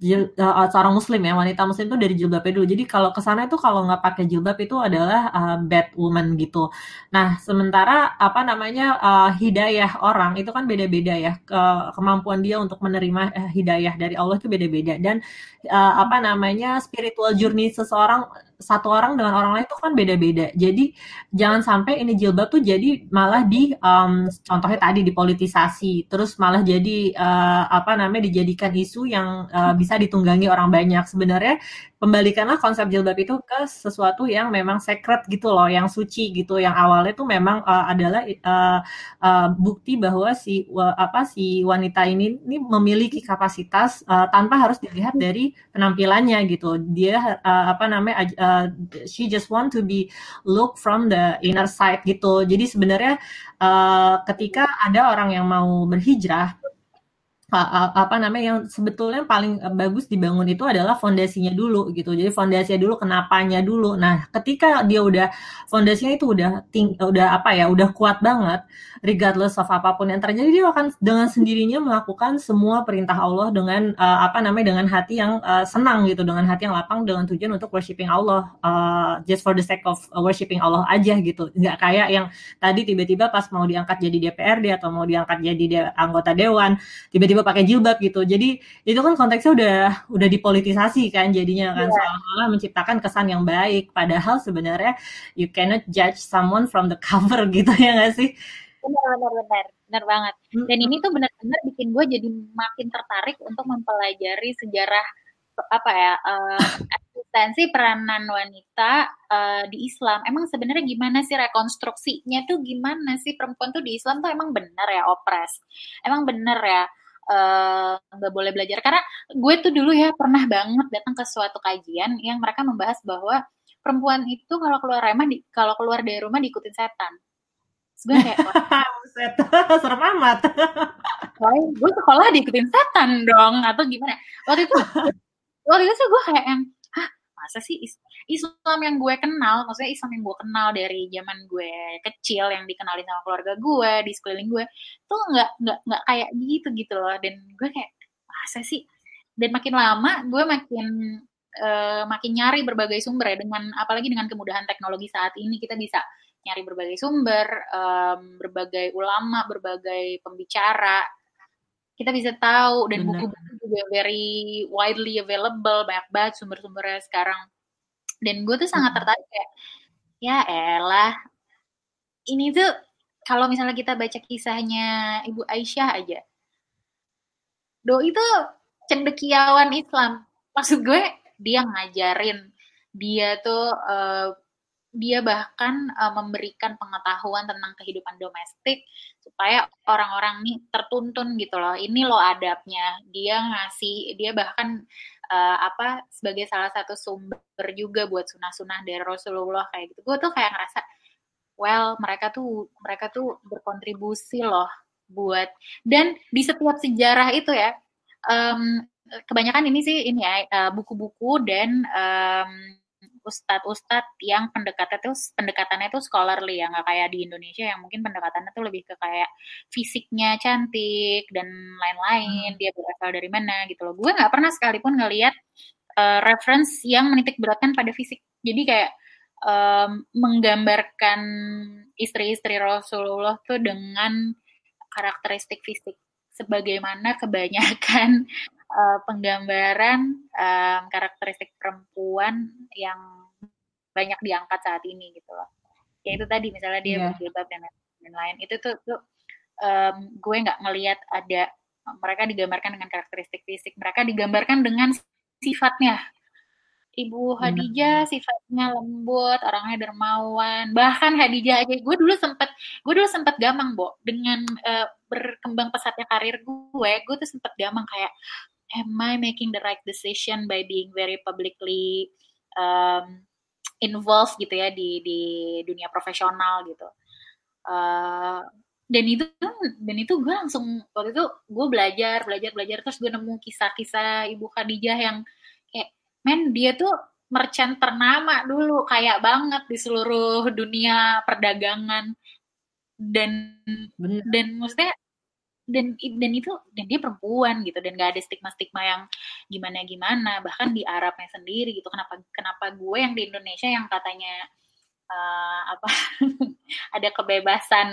uh, seorang muslim ya wanita muslim itu dari jilbabnya dulu. Jadi kalau ke sana itu kalau nggak pakai jilbab itu adalah uh, bad woman gitu. Nah sementara apa namanya uh, hidayah orang itu kan beda-beda ya. Ke kemampuan dia untuk menerima uh, hidayah dari Allah itu beda-beda. Dan uh, apa namanya spiritual journey seseorang satu orang dengan orang lain itu kan beda-beda. Jadi jangan sampai ini jilbab tuh jadi malah di um, contohnya tadi dipolitisasi, terus malah jadi uh, apa namanya dijadikan isu yang uh, bisa ditunggangi orang banyak. Sebenarnya kembalikanlah konsep jilbab itu ke sesuatu yang memang secret gitu loh, yang suci gitu, yang awalnya tuh memang uh, adalah uh, uh, bukti bahwa si uh, apa si wanita ini ini memiliki kapasitas uh, tanpa harus dilihat dari penampilannya gitu. Dia uh, apa namanya uh, she just want to be look from the inner side gitu. Jadi sebenarnya uh, ketika ada orang yang mau berhijrah apa namanya yang sebetulnya paling eh, bagus dibangun itu adalah fondasinya dulu gitu. Jadi fondasinya dulu kenapanya dulu. Nah, ketika dia udah fondasinya itu udah ting, udah apa ya, udah kuat banget regardless of apa pun yang terjadi dia akan dengan sendirinya melakukan semua perintah Allah dengan uh, apa namanya dengan hati yang uh, senang gitu, dengan hati yang lapang dengan tujuan untuk worshiping Allah uh, just for the sake of worshiping Allah aja gitu. Nggak kayak yang tadi tiba-tiba pas mau diangkat jadi DPRD atau mau diangkat jadi de anggota dewan tiba-tiba tiba-tiba pakai jilbab gitu. Jadi itu kan konteksnya udah udah dipolitisasi kan jadinya kan yeah. seolah-olah menciptakan kesan yang baik. Padahal sebenarnya you cannot judge someone from the cover gitu ya nggak sih? Benar benar benar benar banget. Dan ini tuh benar-benar bikin gue jadi makin tertarik untuk mempelajari sejarah apa ya uh, eksistensi peranan wanita uh, di Islam. Emang sebenarnya gimana sih rekonstruksinya tuh gimana sih perempuan tuh di Islam tuh emang benar ya opres, emang benar ya nggak uh, boleh belajar karena gue tuh dulu ya pernah banget datang ke suatu kajian yang mereka membahas bahwa perempuan itu kalau keluar rumah di, kalau keluar dari rumah diikutin setan. gue kayak setan serem amat. gue sekolah diikutin setan dong atau gimana? Waktu itu waktu itu tuh gue kayak yang masa sih Islam yang gue kenal, maksudnya Islam yang gue kenal dari zaman gue kecil yang dikenalin sama keluarga gue di sekeliling gue tuh nggak nggak nggak kayak gitu gitu loh. Dan gue kayak masa sih? Dan makin lama gue makin uh, makin nyari berbagai sumber ya dengan apalagi dengan kemudahan teknologi saat ini. Kita bisa nyari berbagai sumber, um, berbagai ulama, berbagai pembicara, kita bisa tahu dan buku-buku juga very widely available banyak banget sumber-sumbernya sekarang. Dan gue tuh sangat tertarik kayak ya elah ini tuh kalau misalnya kita baca kisahnya Ibu Aisyah aja. Do itu cendekiawan Islam. Maksud gue dia ngajarin. Dia tuh uh, dia bahkan uh, memberikan pengetahuan tentang kehidupan domestik supaya orang-orang nih tertuntun gitu loh. Ini loh adabnya. Dia ngasih, dia bahkan uh, apa sebagai salah satu sumber juga buat sunah-sunah dari Rasulullah kayak gitu. Gue tuh kayak ngerasa, well mereka tuh mereka tuh berkontribusi loh buat dan di setiap sejarah itu ya. Um, kebanyakan ini sih ini ya uh, buku-buku dan um, ustadz-ustadz yang pendekatannya tuh pendekatannya tuh scholarly ya nggak kayak di Indonesia yang mungkin pendekatannya tuh lebih ke kayak fisiknya cantik dan lain-lain hmm. dia berasal dari mana gitu loh gue nggak pernah sekalipun ngelihat uh, reference yang menitik beratkan pada fisik jadi kayak um, menggambarkan istri-istri Rasulullah tuh dengan karakteristik fisik sebagaimana kebanyakan uh, penggambaran um, karakteristik perempuan yang banyak diangkat saat ini gitu loh. Ya itu tadi misalnya dia yeah. berjilbab dan lain-lain itu tuh, tuh um, gue nggak ngelihat ada mereka digambarkan dengan karakteristik fisik, mereka digambarkan dengan sifatnya. Ibu Hadijah sifatnya lembut, orangnya dermawan. Bahkan Hadijah aja, gue dulu sempet, gue dulu sempet gamang, Bo, dengan uh, berkembang pesatnya karir gue, gue tuh sempet gamang kayak, am I making the right decision by being very publicly um, involved gitu ya di di dunia profesional gitu. uh, dan itu dan itu gue langsung waktu itu gue belajar belajar belajar terus gue nemu kisah-kisah ibu Khadijah yang kayak men dia tuh merchant ternama dulu kayak banget di seluruh dunia perdagangan dan Bener. dan maksudnya dan dan itu dan dia perempuan gitu dan gak ada stigma stigma yang gimana gimana bahkan di Arabnya sendiri gitu. Kenapa kenapa gue yang di Indonesia yang katanya uh, apa ada kebebasan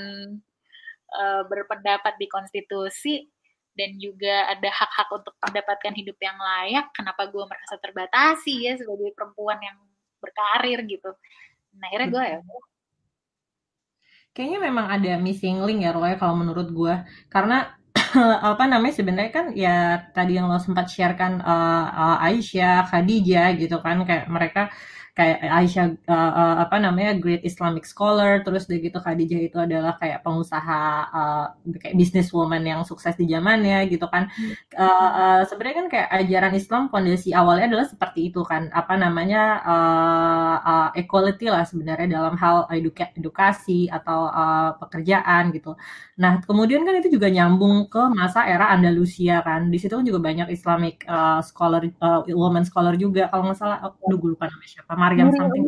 uh, berpendapat di konstitusi dan juga ada hak-hak untuk mendapatkan hidup yang layak kenapa gue merasa terbatasi ya sebagai perempuan yang berkarir gitu. Nah akhirnya gue ya kayaknya memang ada missing link ya Roy kalau menurut gue karena apa namanya sebenarnya kan ya tadi yang lo sempat sharekan uh, uh, Aisyah, Khadijah gitu kan kayak mereka kayak Aisyah uh, apa namanya great Islamic scholar terus dari gitu Khadijah itu adalah kayak pengusaha uh, kayak businesswoman yang sukses di zamannya gitu kan. Uh, uh, sebenarnya kan kayak ajaran Islam fondasi awalnya adalah seperti itu kan. Apa namanya uh, uh, equality lah sebenarnya dalam hal eduka edukasi atau uh, pekerjaan gitu. Nah kemudian kan itu juga nyambung ke masa era Andalusia kan. Di situ kan juga banyak Islamic uh, scholar uh, woman scholar juga kalau nggak salah. Gue lupa namanya siapa Mariam something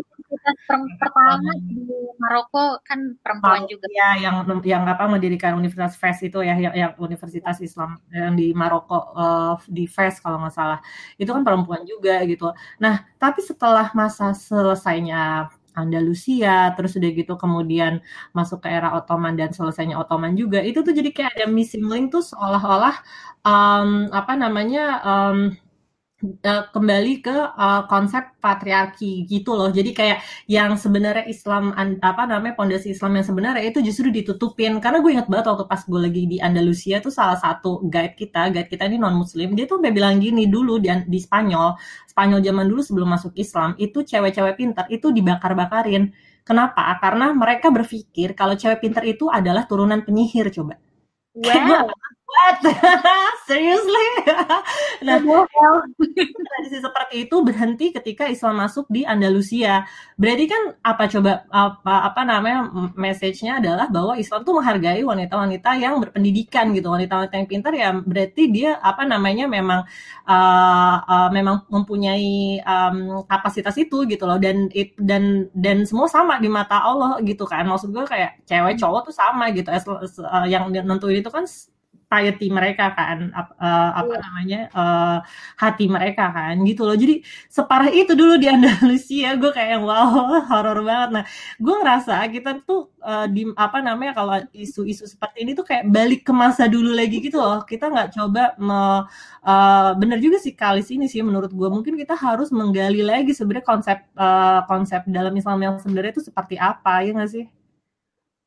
pertama di Maroko kan perempuan juga. Ya, yang yang apa mendirikan Universitas Fes itu ya, yang, yang Universitas Islam yang di Maroko uh, di Fes kalau nggak salah. Itu kan perempuan juga gitu. Nah, tapi setelah masa selesainya Andalusia, terus udah gitu kemudian masuk ke era Ottoman dan selesainya Ottoman juga, itu tuh jadi kayak ada missing link tuh seolah-olah um, apa namanya um, uh, kembali ke uh, konsep patriarki gitu loh. Jadi kayak yang sebenarnya Islam apa namanya pondasi Islam yang sebenarnya itu justru ditutupin. Karena gue inget banget waktu pas gue lagi di Andalusia tuh salah satu guide kita, guide kita ini non muslim, dia tuh bilang gini dulu di, di Spanyol, Spanyol zaman dulu sebelum masuk Islam itu cewek-cewek pintar itu dibakar-bakarin. Kenapa? Karena mereka berpikir kalau cewek pintar itu adalah turunan penyihir coba. Wow. What? Seriously? nah, tradisi seperti itu berhenti ketika Islam masuk di Andalusia. Berarti kan apa coba apa apa namanya message-nya adalah bahwa Islam tuh menghargai wanita-wanita yang berpendidikan gitu, wanita-wanita yang pintar ya berarti dia apa namanya memang uh, uh, memang mempunyai um, kapasitas itu gitu loh dan it, dan dan semua sama di mata Allah gitu kan. Maksud gue kayak cewek cowok tuh sama gitu. As, uh, yang nentuin itu kan piety mereka kan uh, apa yeah. namanya uh, hati mereka kan gitu loh. Jadi separah itu dulu di Andalusia gue kayak wow horor banget. Nah gue ngerasa kita tuh uh, di apa namanya kalau isu-isu seperti ini tuh kayak balik ke masa dulu lagi gitu loh. Kita nggak coba me, uh, bener juga sih kali ini sih menurut gue. Mungkin kita harus menggali lagi sebenarnya konsep uh, konsep dalam Islam yang sebenarnya itu seperti apa ya nggak sih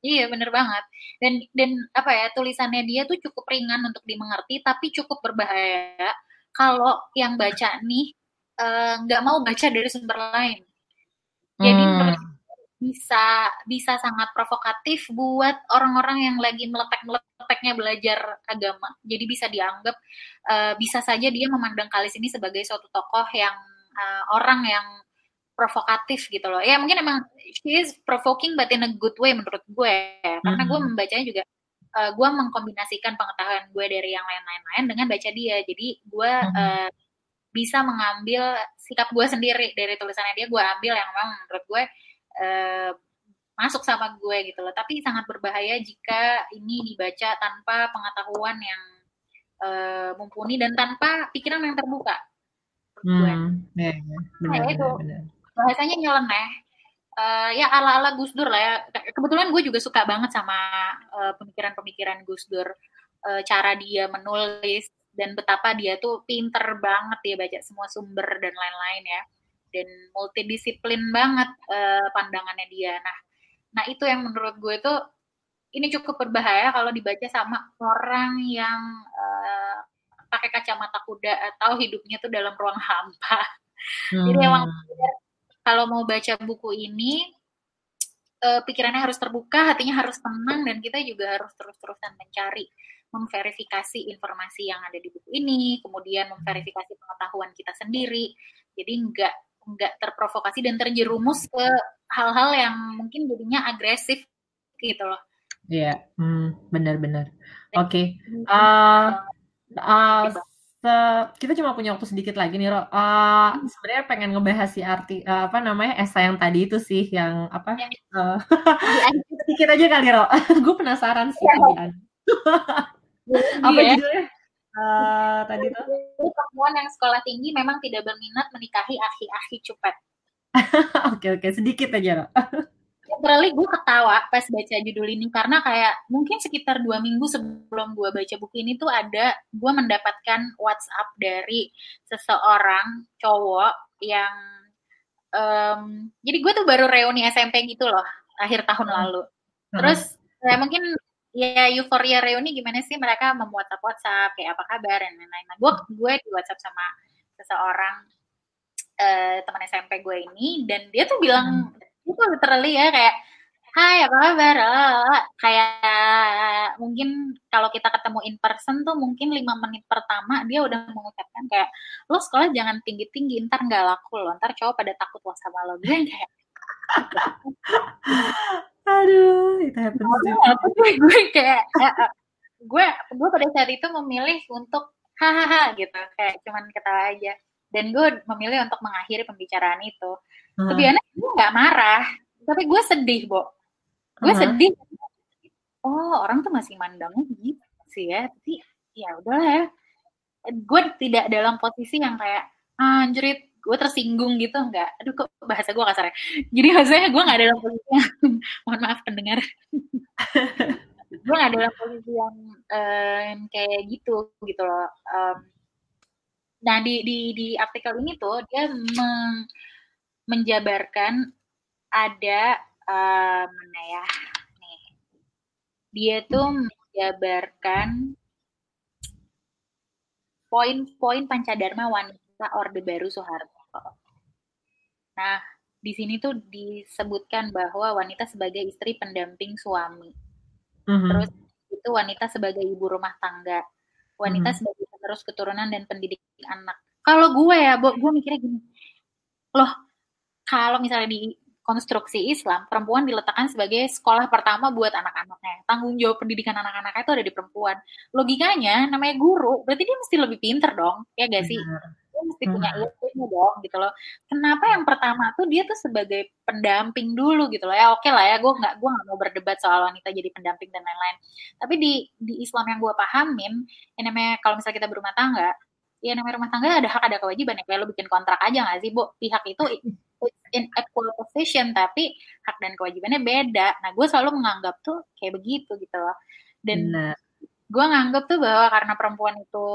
Iya bener banget dan dan apa ya tulisannya dia tuh cukup ringan untuk dimengerti tapi cukup berbahaya kalau yang baca nih eh, nggak uh, mau baca dari sumber lain. Jadi hmm. bisa bisa sangat provokatif buat orang-orang yang lagi melepek-melepeknya belajar agama. Jadi bisa dianggap uh, bisa saja dia memandang Kalis ini sebagai suatu tokoh yang uh, orang yang provokatif gitu loh. Ya mungkin emang she is provoking but in a good way menurut gue. Karena gue hmm. membacanya juga uh, gue mengkombinasikan pengetahuan gue dari yang lain-lain dengan baca dia. Jadi gue uh, bisa mengambil sikap gue sendiri dari tulisannya dia. Gue ambil yang memang menurut gue uh, masuk sama gue gitu loh. Tapi sangat berbahaya jika ini dibaca tanpa pengetahuan yang uh, mumpuni dan tanpa pikiran yang terbuka. Hmm, ya, ya. Benar, nah, itu. benar bahasanya nyeleneh uh, ya ala-ala Gus Dur lah ya. Kebetulan gue juga suka banget sama uh, pemikiran-pemikiran Gus Dur, uh, cara dia menulis dan betapa dia tuh pinter banget dia baca semua sumber dan lain-lain ya. Dan multidisiplin banget uh, pandangannya dia. Nah, nah itu yang menurut gue tuh ini cukup berbahaya kalau dibaca sama orang yang uh, pakai kacamata kuda atau hidupnya tuh dalam ruang hampa. Hmm. Jadi emang kalau mau baca buku ini uh, pikirannya harus terbuka, hatinya harus tenang dan kita juga harus terus-terusan mencari memverifikasi informasi yang ada di buku ini, kemudian memverifikasi pengetahuan kita sendiri. Jadi nggak nggak terprovokasi dan terjerumus ke hal-hal yang mungkin jadinya agresif gitu loh. Iya, hmm, benar-benar. Oke, uh, uh, kita cuma punya waktu sedikit lagi nih, Ro. Uh, sebenarnya pengen ngebahas si arti uh, apa namanya esai yang tadi itu sih, yang apa? Uh, sedikit aja kali, Ro. Gue penasaran sih. Ya. apa ya. judulnya? Uh, tadi tuh perempuan yang sekolah tinggi memang tidak berminat menikahi aki-aki cupet. oke oke sedikit aja Ro. Literally gue ketawa pas baca judul ini karena kayak mungkin sekitar dua minggu sebelum gue baca buku ini tuh ada gue mendapatkan WhatsApp dari seseorang cowok yang um, jadi gue tuh baru reuni SMP gitu loh akhir tahun hmm. lalu terus hmm. ya mungkin ya euforia reuni gimana sih mereka membuat WhatsApp kayak apa kabar dan lain-lain nah gue gue di WhatsApp sama seseorang uh, teman SMP gue ini dan dia tuh bilang hmm itu literally ya kayak Hai apa kabar? Oh, kayak mungkin kalau kita ketemu in person tuh mungkin lima menit pertama dia udah mengucapkan kayak lo sekolah jangan tinggi tinggi ntar nggak laku lo ntar cowok pada takut lo sama lo. Gue kayak aduh itu happens gue, gue kayak gue gue pada saat itu memilih untuk hahaha gitu. Kayak cuman ketawa aja dan gue memilih untuk mengakhiri pembicaraan itu Hmm. Tapi anak gue nggak marah, tapi gue sedih, Bo. Gue uh-huh. sedih. Oh, orang tuh masih mandangnya gitu sih ya. Tapi ya udahlah ya. Gue tidak dalam posisi yang kayak anjrit gue tersinggung gitu enggak aduh kok bahasa gue kasar ya jadi maksudnya gue nggak dalam posisi yang mohon maaf pendengar gue nggak dalam posisi yang um, kayak gitu gitu loh um, nah di di di artikel ini tuh dia meng, menjabarkan ada uh, mana ya nih dia tuh menjabarkan poin-poin pancadharma wanita Orde Baru Soeharto. Nah, di sini tuh disebutkan bahwa wanita sebagai istri pendamping suami. Mm-hmm. Terus itu wanita sebagai ibu rumah tangga. Wanita mm-hmm. sebagai penerus keturunan dan pendidik anak. Kalau gue ya, gue mikirnya gini. Loh, kalau misalnya di konstruksi Islam, perempuan diletakkan sebagai sekolah pertama buat anak-anaknya. Tanggung jawab pendidikan anak-anaknya itu ada di perempuan. Logikanya, namanya guru, berarti dia mesti lebih pinter dong, ya gak sih? Dia mesti punya ilmu dong, gitu loh. Kenapa yang pertama tuh dia tuh sebagai pendamping dulu gitu loh. Ya oke okay lah ya, gue nggak gue nggak mau berdebat soal wanita jadi pendamping dan lain-lain. Tapi di di Islam yang gue pahamin, yang namanya kalau misalnya kita berumah tangga, ya namanya rumah tangga ada hak ada kewajiban ya kayak lo bikin kontrak aja gak sih bu pihak itu in equal position tapi hak dan kewajibannya beda nah gue selalu menganggap tuh kayak begitu gitu loh dan nah. Gue nganggap tuh bahwa karena perempuan itu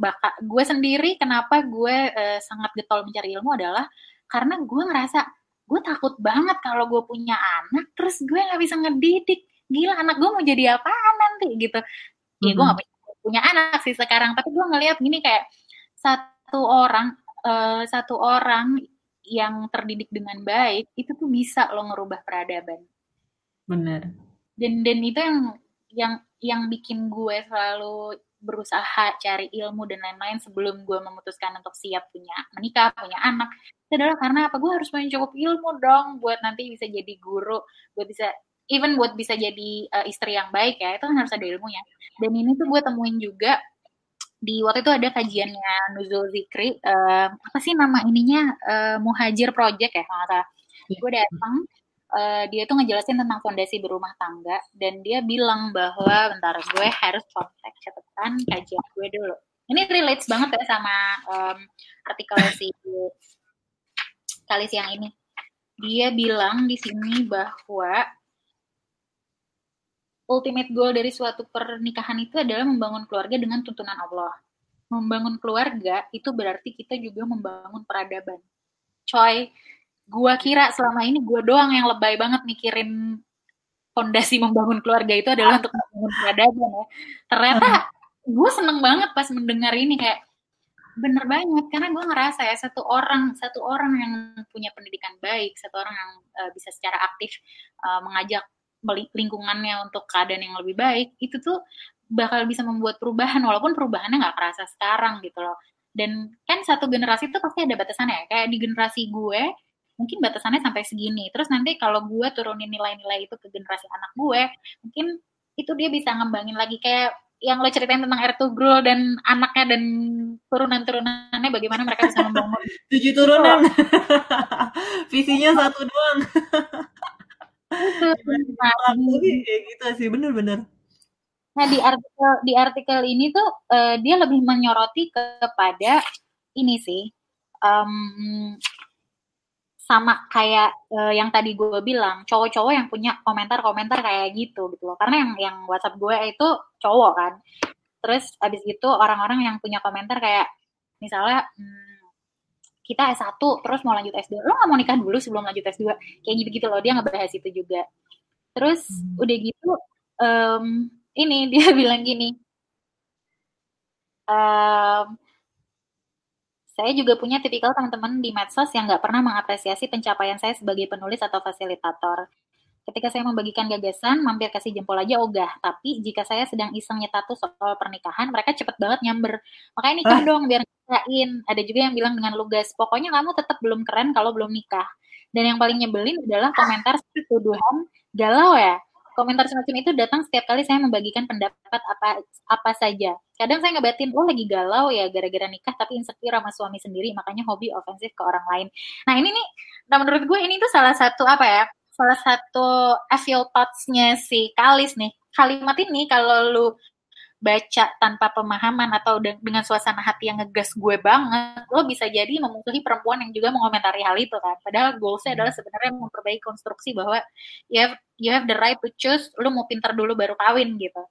bakal gue sendiri kenapa gue uh, sangat getol mencari ilmu adalah karena gue ngerasa gue takut banget kalau gue punya anak terus gue nggak bisa ngedidik gila anak gue mau jadi apaan nanti gitu ya gue nggak punya, punya anak sih sekarang tapi gue ngeliat gini kayak satu orang uh, satu orang yang terdidik dengan baik itu tuh bisa lo ngerubah peradaban. Benar. Dan dan itu yang yang yang bikin gue selalu berusaha cari ilmu dan lain-lain sebelum gue memutuskan untuk siap punya menikah, punya anak. Itu adalah karena apa? Gue harus punya cukup ilmu dong buat nanti bisa jadi guru, buat bisa even buat bisa jadi uh, istri yang baik ya, itu kan harus ada ilmunya. Dan ini tuh gue temuin juga di waktu itu ada kajiannya Nuzul Zikri uh, apa sih nama ininya uh, Muhajir Project ya kalau salah yeah. gue datang uh, dia tuh ngejelasin tentang fondasi berumah tangga dan dia bilang bahwa bentar gue harus kontak catatan kajian gue dulu ini relates banget ya sama um, artikel si kali siang ini dia bilang di sini bahwa ultimate goal dari suatu pernikahan itu adalah membangun keluarga dengan tuntunan Allah. Membangun keluarga itu berarti kita juga membangun peradaban. Coy, gua kira selama ini gua doang yang lebay banget mikirin fondasi membangun keluarga itu adalah untuk membangun peradaban ya. Ternyata gue seneng banget pas mendengar ini kayak bener banget. Karena gue ngerasa ya satu orang satu orang yang punya pendidikan baik satu orang yang uh, bisa secara aktif uh, mengajak lingkungannya untuk keadaan yang lebih baik itu tuh bakal bisa membuat perubahan walaupun perubahannya nggak kerasa sekarang gitu loh. Dan kan satu generasi itu pasti ada batasannya kayak di generasi gue mungkin batasannya sampai segini. Terus nanti kalau gue turunin nilai-nilai itu ke generasi anak gue mungkin itu dia bisa ngembangin lagi kayak yang lo ceritain tentang Ertugrul dan anaknya dan turunan-turunannya bagaimana mereka bisa membangun. Tujuh turunan. Visinya satu doang. Nah, gitu sih bener-bener nah di artikel di artikel ini tuh uh, dia lebih menyoroti kepada ini sih um, sama kayak uh, yang tadi gue bilang cowok-cowok yang punya komentar-komentar kayak gitu gitu loh. Karena yang yang WhatsApp gue itu cowok kan. Terus abis itu orang-orang yang punya komentar kayak misalnya hmm, kita S1 terus mau lanjut S2 lo gak mau nikah dulu sebelum lanjut S2 kayak gitu-gitu loh dia ngebahas itu juga. Terus hmm. udah gitu um, ini dia bilang gini um, saya juga punya tipikal teman-teman di medsos yang nggak pernah mengapresiasi pencapaian saya sebagai penulis atau fasilitator. Ketika saya membagikan gagasan, mampir kasih jempol aja ogah. Tapi jika saya sedang iseng nyetatus soal pernikahan, mereka cepet banget nyamber. Makanya nikah ah. dong biar nikahin. Ada juga yang bilang dengan lugas, pokoknya kamu tetap belum keren kalau belum nikah. Dan yang paling nyebelin adalah komentar tuduhan galau ya komentar semacam itu datang setiap kali saya membagikan pendapat apa apa saja. Kadang saya ngebatin, oh lagi galau ya gara-gara nikah tapi insecure sama suami sendiri, makanya hobi ofensif ke orang lain. Nah ini nih, nah menurut gue ini tuh salah satu apa ya, salah satu feel thoughts-nya si Kalis nih. Kalimat ini kalau lu baca tanpa pemahaman atau dengan suasana hati yang ngegas gue banget, lo bisa jadi memusuhi perempuan yang juga mengomentari hal itu kan. Padahal goalsnya adalah sebenarnya memperbaiki konstruksi bahwa you have, you have the right to choose, lo mau pinter dulu baru kawin gitu.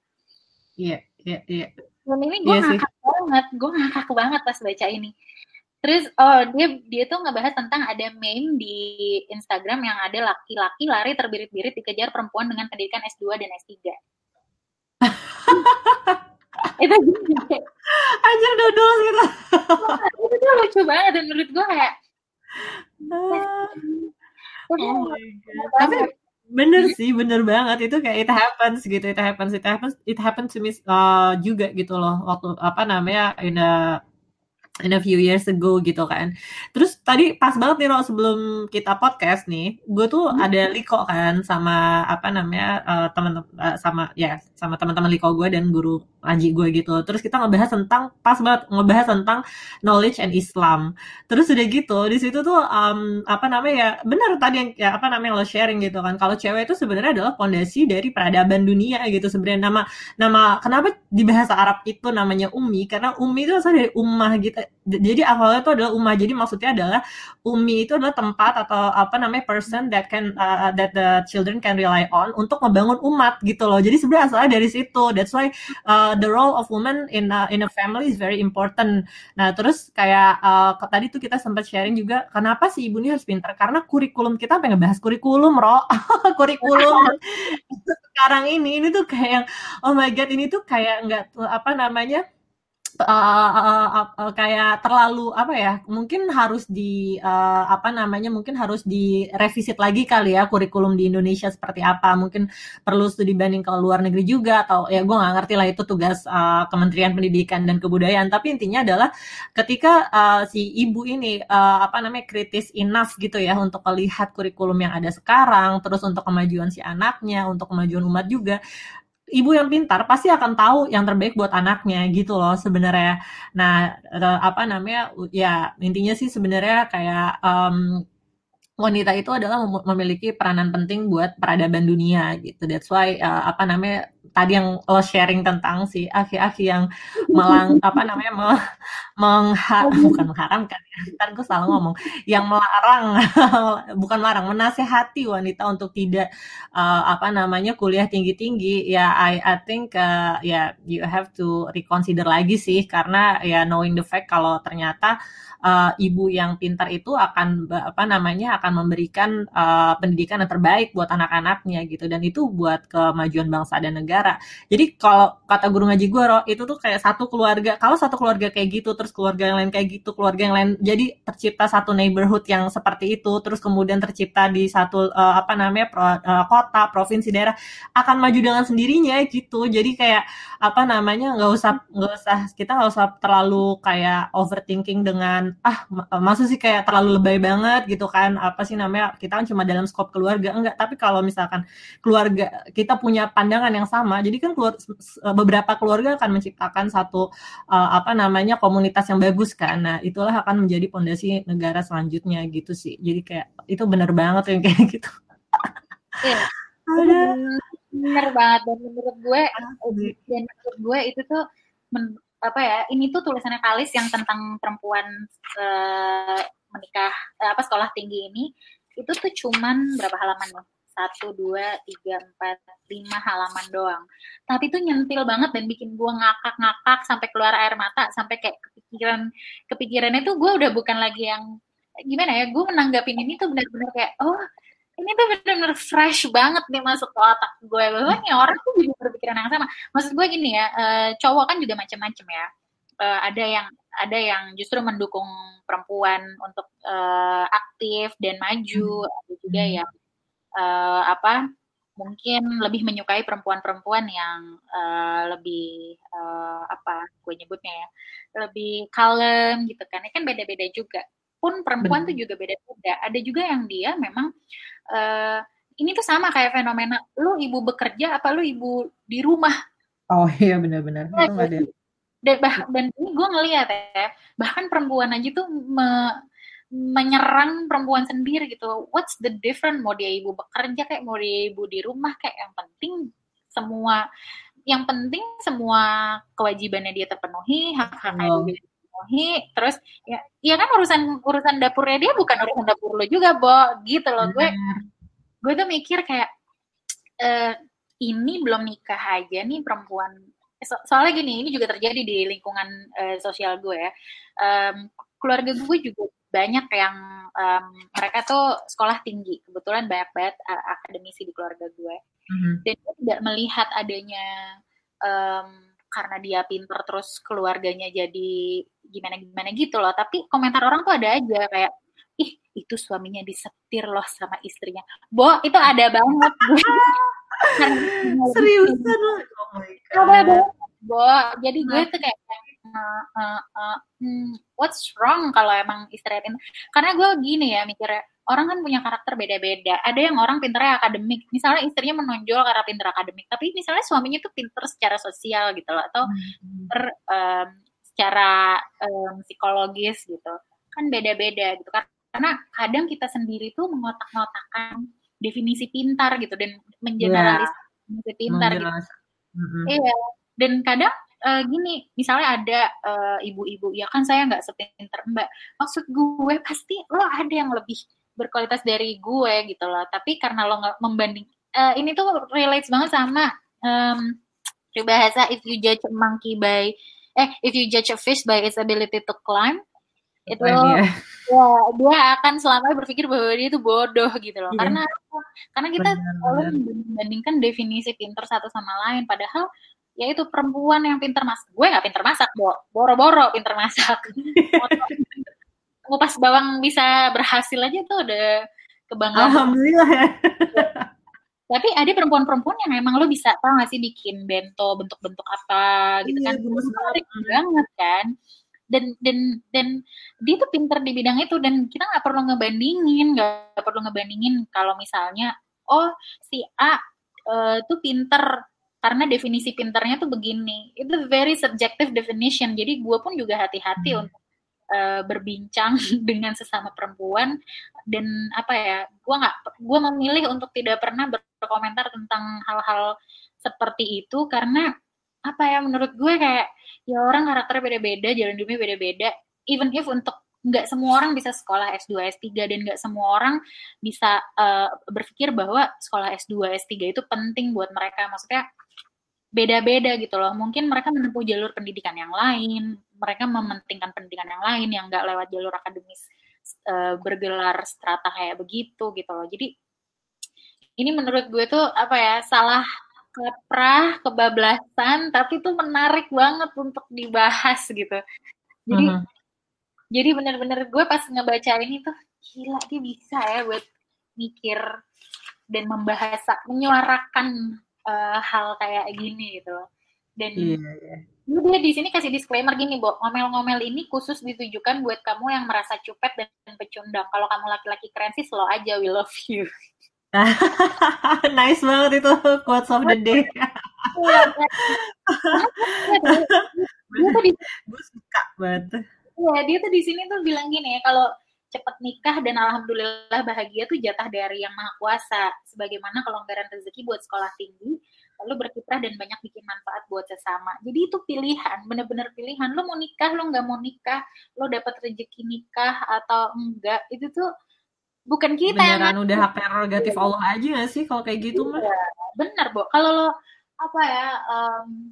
Iya, iya, iya. Dan ini gue yeah, ngakak sih. banget, gue ngakak banget pas baca ini. Terus oh dia dia tuh ngebahas tentang ada meme di Instagram yang ada laki-laki lari terbirit-birit dikejar perempuan dengan pendidikan S2 dan S3 itu anjir dodol gitu itu tuh lucu banget dan menurut gue kayak oh tapi bener sih bener banget itu kayak it happens gitu it happens it happens it happens to me uh, juga gitu loh waktu apa namanya in a in a few years ago gitu kan. Terus tadi pas banget nih Ro sebelum kita podcast nih, gue tuh hmm. ada Liko kan sama apa namanya uh, teman uh, sama ya sama teman-teman Liko gue dan guru ngaji gue gitu. Terus kita ngebahas tentang pas banget ngebahas tentang knowledge and Islam. Terus udah gitu di situ tuh um, apa namanya ya benar tadi yang ya apa namanya lo sharing gitu kan. Kalau cewek itu sebenarnya adalah fondasi dari peradaban dunia gitu sebenarnya nama nama kenapa di bahasa Arab itu namanya umi karena umi itu asal dari ummah gitu jadi awalnya itu adalah umah jadi maksudnya adalah umi itu adalah tempat atau apa namanya person that can uh, that the children can rely on untuk membangun umat gitu loh jadi sebenarnya asalnya dari situ. That's why uh, the role of woman in a, in a family is very important. Nah terus kayak uh, tadi tuh kita sempat sharing juga kenapa sih ibu ini harus pintar? Karena kurikulum kita pengen bahas kurikulum roh kurikulum. Sekarang ini ini tuh kayak oh my god ini tuh kayak nggak apa namanya uh, uh, uh, kayak terlalu apa ya mungkin harus di uh, apa namanya mungkin harus direvisit lagi kali ya kurikulum di Indonesia seperti apa. Mungkin perlu studi banding ke luar negeri juga atau ya gue nggak ngerti lah itu tugas uh, Kementerian Pendidikan dan Kebudayaan. Tapi intinya adalah ketika uh, si ibu ini uh, apa namanya kritis enough gitu ya untuk melihat kurikulum yang ada sekarang terus untuk kemajuan si anaknya untuk kemajuan umat juga ibu yang pintar pasti akan tahu yang terbaik buat anaknya gitu loh sebenarnya. Nah, apa namanya? Ya intinya sih sebenarnya kayak um, wanita itu adalah memiliki peranan penting buat peradaban dunia gitu. That's why uh, apa namanya tadi yang lo sharing tentang si aki-aki yang melang apa namanya me, mengha, bukan mengharamkan ya. Ntar gue salah ngomong yang melarang bukan melarang menasehati wanita untuk tidak uh, apa namanya kuliah tinggi-tinggi ya I I think uh, ya yeah, you have to reconsider lagi sih karena ya knowing the fact kalau ternyata uh, ibu yang pintar itu akan apa namanya akan memberikan uh, pendidikan yang terbaik buat anak-anaknya gitu dan itu buat kemajuan bangsa dan negara. Jadi kalau kata guru ngaji gue Ro, itu tuh kayak satu keluarga. Kalau satu keluarga kayak gitu terus keluarga yang lain kayak gitu, keluarga yang lain jadi tercipta satu neighborhood yang seperti itu terus kemudian tercipta di satu uh, apa namanya pro, uh, kota, provinsi, daerah akan maju dengan sendirinya gitu. Jadi kayak apa namanya nggak usah nggak usah kita nggak usah terlalu kayak overthinking dengan ah maksud sih kayak terlalu lebay banget gitu kan apa sih namanya kita kan cuma dalam skop keluarga enggak tapi kalau misalkan keluarga kita punya pandangan yang sama. Jadi kan keluar, beberapa keluarga akan menciptakan satu uh, apa namanya komunitas yang bagus kan. Nah, itulah akan menjadi pondasi negara selanjutnya gitu sih. Jadi kayak itu benar banget yang kayak gitu. Iya. Ada bener banget dan menurut gue dan menurut gue itu tuh men, apa ya ini tuh tulisannya Kalis yang tentang perempuan uh, menikah uh, apa sekolah tinggi ini. Itu tuh cuman berapa halaman loh satu dua tiga empat lima halaman doang. Tapi itu nyentil banget dan bikin gue ngakak-ngakak sampai keluar air mata sampai kayak kepikiran kepikirannya tuh gue udah bukan lagi yang gimana ya gue menanggapin ini tuh benar-benar kayak oh ini tuh benar-benar fresh banget nih masuk ke otak gue. Bahwa nih orang tuh juga berpikiran yang sama. Maksud gue gini ya uh, cowok kan juga macam-macam ya. Uh, ada yang ada yang justru mendukung perempuan untuk uh, aktif dan maju. Hmm. ada juga hmm. yang uh, apa mungkin lebih menyukai perempuan-perempuan yang uh, lebih uh, apa gue nyebutnya ya lebih kalem gitu kan. Ini kan beda-beda juga pun perempuan Benar. tuh juga beda-beda ada juga yang dia memang uh, ini tuh sama kayak fenomena lu ibu bekerja apa lu ibu di rumah oh iya benar-benar nah, ada dan, bah, dan ini gue ngeliat ya bahkan perempuan aja tuh me, menyerang perempuan sendiri gitu. What's the different? Mau dia ibu bekerja kayak mau dia ibu di rumah kayak yang penting semua yang penting semua kewajibannya dia terpenuhi, hak-haknya oh. dia terpenuhi. Terus ya, ya kan urusan urusan dapurnya dia bukan urusan dapur lo juga, Bo. Gitu loh gue. Gue tuh mikir kayak uh, ini belum nikah aja nih perempuan so soalnya gini ini juga terjadi di lingkungan uh, sosial gue ya um, keluarga gue juga banyak yang um, mereka tuh sekolah tinggi kebetulan banyak banget uh, akademisi di keluarga gue mm-hmm. dan gue tidak melihat adanya um, karena dia pinter terus keluarganya jadi gimana gimana gitu loh. Tapi komentar orang tuh ada aja kayak ih itu suaminya disetir loh sama istrinya. Bo itu ada banget. Seriusan loh. Oh ada banget bo. Jadi gue tuh kayak uh, uh, uh, hmm, what's wrong kalau emang pintar karena gue gini ya mikirnya orang kan punya karakter beda-beda ada yang orang pinternya akademik misalnya istrinya menonjol karena pinter akademik tapi misalnya suaminya tuh pinter secara sosial gitu loh atau hmm. pinter um, secara um, psikologis gitu kan beda-beda gitu karena kadang kita sendiri tuh mengotak-ngotakan definisi pintar gitu dan mengeneralis yeah. definisi pintar gitu. Mm-hmm. Iya. Dan kadang uh, gini, misalnya ada uh, ibu-ibu, ya kan saya nggak sepinter mbak. Maksud gue pasti lo ada yang lebih berkualitas dari gue gitu loh. Tapi karena lo nggak membanding, uh, ini tuh relates banget sama um, bahasa if you judge a monkey by, eh if you judge a fish by its ability to climb, itu ya. ya dia akan selamanya berpikir bahwa dia itu bodoh gitu loh. Iya. Karena karena kita selalu membandingkan definisi pinter satu sama lain. Padahal ya itu perempuan yang pinter masak. Gue nggak pinter masak bo. Boro-boro pinter masak. Ngupas bawang bisa berhasil aja tuh udah kebanggaan. Alhamdulillah ya. Tapi ada perempuan-perempuan yang emang lo bisa tau gak sih bikin bento bentuk-bentuk apa gitu iya, kan. menarik banget. kan. Dan dan dan dia tuh pinter di bidang itu. Dan kita nggak perlu ngebandingin nggak perlu ngebandingin kalau misalnya oh si A uh, tuh pinter karena definisi pinternya tuh begini. Itu very subjective definition. Jadi gue pun juga hati-hati hmm. untuk uh, berbincang dengan sesama perempuan. Dan apa ya gue nggak gue memilih untuk tidak pernah berkomentar tentang hal-hal seperti itu. Karena apa ya menurut gue kayak ya orang karakternya beda-beda jalan hidupnya beda-beda. Even if untuk nggak semua orang bisa sekolah S2, S3 dan nggak semua orang bisa uh, berpikir bahwa sekolah S2, S3 itu penting buat mereka. Maksudnya beda-beda gitu loh. Mungkin mereka menempuh jalur pendidikan yang lain, mereka mementingkan pendidikan yang lain yang nggak lewat jalur akademis uh, bergelar strata kayak begitu gitu loh. Jadi ini menurut gue tuh apa ya salah kaprah, kebablasan, tapi tuh menarik banget untuk dibahas gitu. Jadi uh -huh jadi bener-bener gue pas ngebaca ini tuh gila dia bisa ya buat mikir dan membahas menyuarakan uh, hal kayak gini gitu loh dan yeah, yeah. dia di sini kasih disclaimer gini, Bo. Ngomel-ngomel ini khusus ditujukan buat kamu yang merasa cupet dan pecundang. Kalau kamu laki-laki keren sih slow aja, we love you. nice banget itu quotes of the day. Iya, gue suka banget. Iya, dia tuh di sini tuh bilang gini ya, kalau cepat nikah dan alhamdulillah bahagia tuh jatah dari yang maha kuasa. Sebagaimana kelonggaran rezeki buat sekolah tinggi, lalu berkiprah dan banyak bikin manfaat buat sesama. Jadi itu pilihan, bener-bener pilihan. Lo mau nikah, lo nggak mau nikah, lo dapat rezeki nikah atau enggak, itu tuh bukan kita Beneran yang udah hak prerogatif Allah aja gak sih kalau kayak gitu mah? Iya, bener, Bo. Kalau lo apa ya um,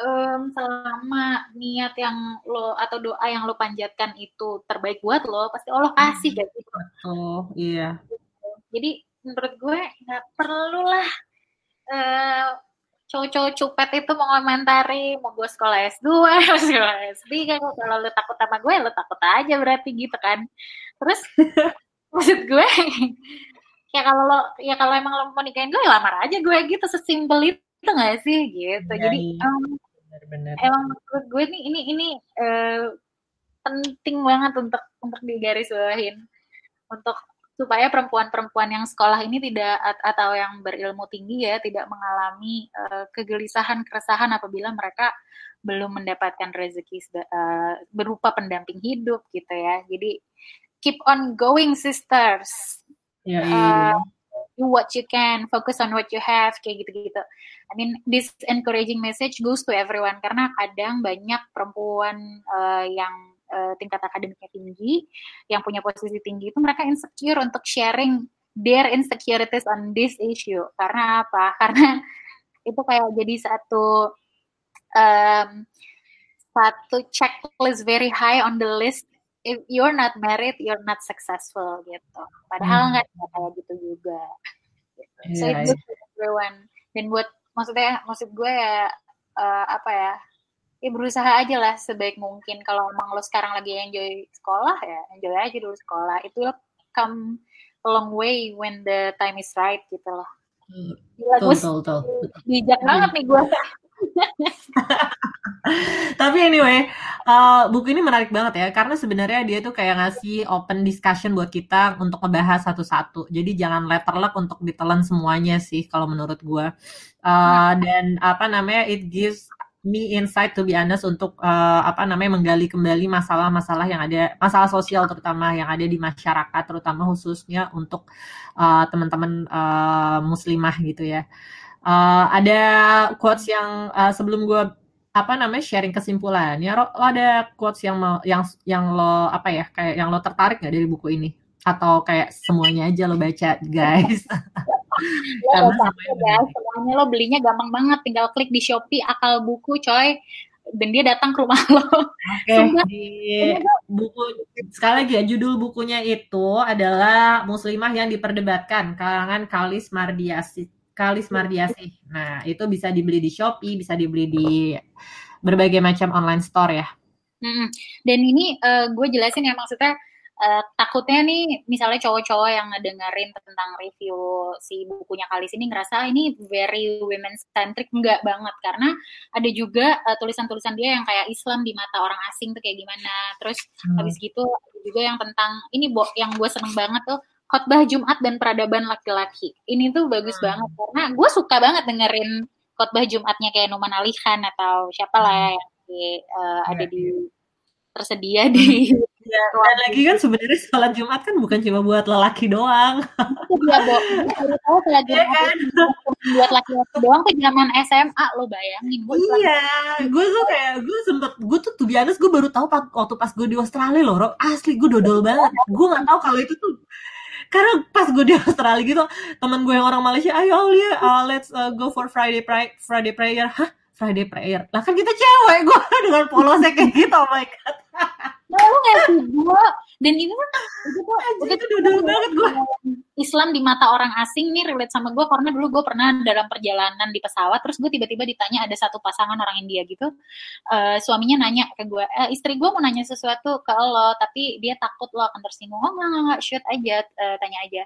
um, selama niat yang lo atau doa yang lo panjatkan itu terbaik buat lo, pasti Allah kasih hmm. gitu. Oh iya. Jadi menurut gue nggak perlu lah uh, cowok-cowok cupet itu mau komentari mau gue sekolah S2, mau sekolah S3 kan kalau lo takut sama gue, lo takut aja berarti gitu kan. Terus maksud gue ya kalau lo ya kalau emang lo mau nikahin gue ya lamar aja gue gitu sesimpel itu gak sih gitu. Ya, Jadi ya. Um, benar. Emang menurut gue nih ini ini uh, penting banget untuk untuk digarisbawahin untuk supaya perempuan-perempuan yang sekolah ini tidak atau yang berilmu tinggi ya tidak mengalami uh, kegelisahan keresahan apabila mereka belum mendapatkan rezeki uh, berupa pendamping hidup gitu ya jadi keep on going sisters ya, iya. Uh, do what you can focus on what you have kayak gitu-gitu I mean this encouraging message goes to everyone karena kadang banyak perempuan uh, yang uh, tingkat akademiknya tinggi, yang punya posisi tinggi itu mereka insecure untuk sharing their insecurities on this issue. Karena apa? Karena itu kayak jadi satu um, satu checklist very high on the list. If you're not married, you're not successful gitu. Padahal hmm. nggak hmm. kayak gitu juga. Gitu. Yeah, so it's good for everyone. Dan buat maksudnya maksud gue ya uh, apa ya ya berusaha aja lah sebaik mungkin kalau emang lo sekarang lagi enjoy sekolah ya enjoy aja dulu sekolah itu lo come a long way when the time is right gitu loh hmm. Gila, betul, betul, betul. bijak banget nih gue Tapi anyway, uh, buku ini menarik banget ya karena sebenarnya dia tuh kayak ngasih open discussion buat kita untuk ngebahas satu-satu. Jadi jangan letterlock untuk ditelan semuanya sih kalau menurut gue. Uh, dan apa namanya it gives me insight to be honest untuk uh, apa namanya menggali kembali masalah-masalah yang ada masalah sosial terutama yang ada di masyarakat terutama khususnya untuk uh, teman-teman uh, muslimah gitu ya uh, ada quotes yang uh, sebelum gue apa namanya sharing kesimpulannya lo, lo ada quotes yang mau yang yang lo apa ya kayak yang lo tertarik nggak dari buku ini? Atau kayak semuanya aja lo baca guys? Ya, ya, semuanya lo belinya gampang banget. Tinggal klik di Shopee akal buku coy. Dan dia datang ke rumah lo. Oke, okay, di buku sekali lagi ya judul bukunya itu adalah Muslimah yang diperdebatkan kalangan Kalis Mardiasi. Kalis Mardiasi. Nah, itu bisa dibeli di Shopee, bisa dibeli di berbagai macam online store ya. Hmm, dan ini uh, gue jelasin ya maksudnya uh, takutnya nih misalnya cowok-cowok yang ngedengerin tentang review si bukunya kali ini ngerasa ini very women centric enggak banget karena ada juga tulisan tulisan-tulisan dia yang kayak Islam di mata orang asing tuh kayak gimana terus hmm. habis gitu juga yang tentang ini bo yang gue seneng banget tuh khotbah Jumat dan peradaban laki-laki ini tuh bagus hmm. banget karena gue suka banget dengerin khotbah Jumatnya kayak Numan Alihan atau siapa lah hmm. yang di, uh, ada di tersedia di Ya, dan lagi kan sebenarnya sholat Jumat kan bukan cuma buat lelaki doang. Iya, Bo. Tahu sholat iya Jumat kan? buat laki-laki doang tuh zaman SMA lo bayangin. Gua iya, gue tuh kayak gue sempet gue tuh tuh biasa gue baru tahu waktu pas gue di Australia loh, asli gue dodol banget. Gue nggak tahu kalau itu tuh karena pas gue di Australia gitu teman gue yang orang Malaysia ayo Aulia uh, let's uh, go for Friday pray Friday prayer. Hah Friday prayer. Lah kan kita cewek gue dengan polosnya kayak gitu oh my god. Nah, lu ngasih gue dan ini kan itu tuh itu, duduk banget gue Islam di mata orang asing nih relate sama gue karena dulu gue pernah dalam perjalanan di pesawat terus gue tiba-tiba ditanya ada satu pasangan orang India gitu. Uh, suaminya nanya ke gue e, istri gue mau nanya sesuatu ke lo tapi dia takut lo akan tersinggung. Oh enggak enggak, enggak shoot aja uh, tanya aja.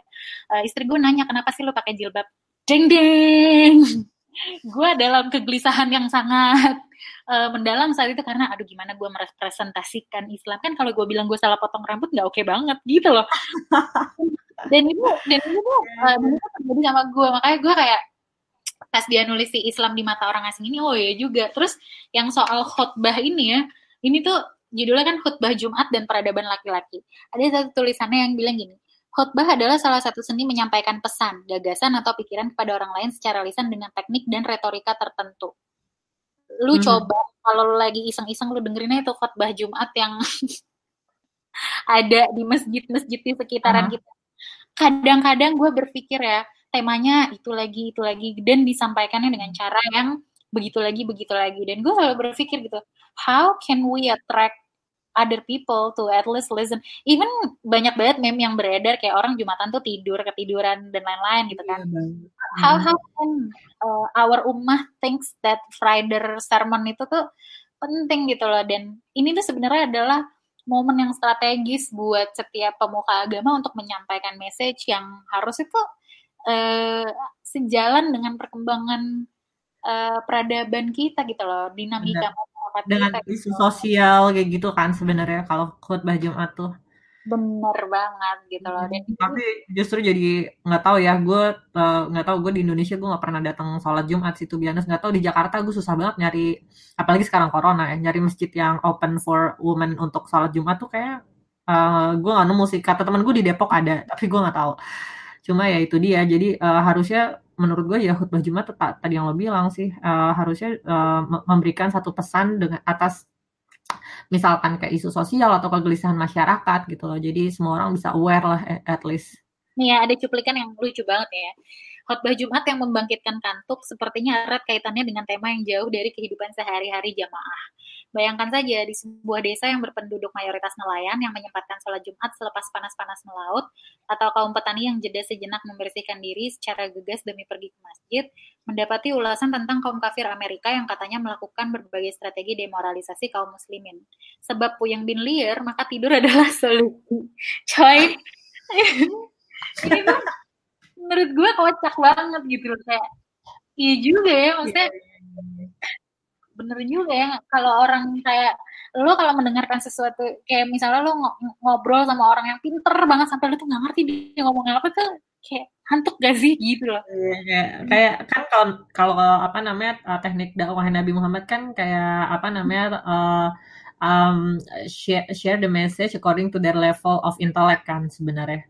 Uh, istri gue nanya kenapa sih lo pakai jilbab? Deng deng gue dalam kegelisahan yang sangat uh, mendalam saat itu karena aduh gimana gue merepresentasikan Islam? Kan kalau gue bilang gue salah potong rambut nggak oke okay banget gitu loh. Dan itu dan itu uh, terjadi sama gue makanya gue kayak pas dia nulis si Islam di mata orang asing ini oh ya juga. Terus yang soal khutbah ini ya ini tuh judulnya kan khutbah Jumat dan peradaban laki-laki. Ada satu tulisannya yang bilang gini Khutbah adalah salah satu seni menyampaikan pesan, gagasan, atau pikiran kepada orang lain secara lisan dengan teknik dan retorika tertentu. Lu hmm. coba kalau lu lagi iseng-iseng lu dengerinnya itu khutbah Jumat yang ada di masjid-masjid di sekitaran hmm. kita. Kadang-kadang gue berpikir ya, temanya itu lagi, itu lagi, dan disampaikannya dengan cara yang begitu lagi, begitu lagi. Dan gue selalu berpikir gitu, how can we attract other people to at least listen. Even banyak banget meme yang beredar kayak orang Jumatan tuh tidur, ketiduran dan lain-lain gitu kan. Yeah, how how can uh, our ummah thinks that Friday sermon itu tuh penting gitu loh dan ini tuh sebenarnya adalah momen yang strategis buat setiap pemuka agama untuk menyampaikan message yang harus itu uh, sejalan dengan perkembangan uh, peradaban kita gitu loh dinamika dengan isu sosial kayak gitu kan sebenarnya kalau khutbah Jumat tuh. Bener banget gitu loh. Dan tapi justru jadi nggak tahu ya gue uh, nggak tahu gue di Indonesia gue nggak pernah datang sholat Jumat situ biasa nggak tahu di Jakarta gue susah banget nyari apalagi sekarang corona ya nyari masjid yang open for women untuk sholat Jumat tuh kayak uh, gue nggak nemu sih. Kata temen gue di Depok ada tapi gue nggak tahu. Cuma ya itu dia jadi uh, harusnya menurut gue ya khutbah Jumat tadi yang lo bilang sih uh, harusnya uh, memberikan satu pesan dengan atas misalkan kayak isu sosial atau kegelisahan masyarakat gitu loh. Jadi semua orang bisa aware lah at least. Nih ya, ada cuplikan yang lucu banget ya. Khotbah Jumat yang membangkitkan kantuk sepertinya erat kaitannya dengan tema yang jauh dari kehidupan sehari-hari jamaah. Bayangkan saja di sebuah desa yang berpenduduk mayoritas nelayan yang menyempatkan sholat Jumat selepas panas-panas melaut, atau kaum petani yang jeda sejenak membersihkan diri secara gegas demi pergi ke masjid, mendapati ulasan tentang kaum kafir Amerika yang katanya melakukan berbagai strategi demoralisasi kaum muslimin. Sebab puyeng bin liar, maka tidur adalah solusi. Coy, ini menurut gue kocak banget gitu loh kayak iya juga ya maksudnya iya, iya. Bener juga ya kalau orang kayak lo kalau mendengarkan sesuatu kayak misalnya lo ngobrol sama orang yang pinter banget sampai lo tuh nggak ngerti dia ngomongin apa tuh kayak hantuk gak sih? Gitu loh. Kayak, kayak kan kalau kalau apa namanya uh, teknik dakwah Nabi Muhammad kan kayak apa namanya uh, um, share, share the message according to their level of intellect kan sebenarnya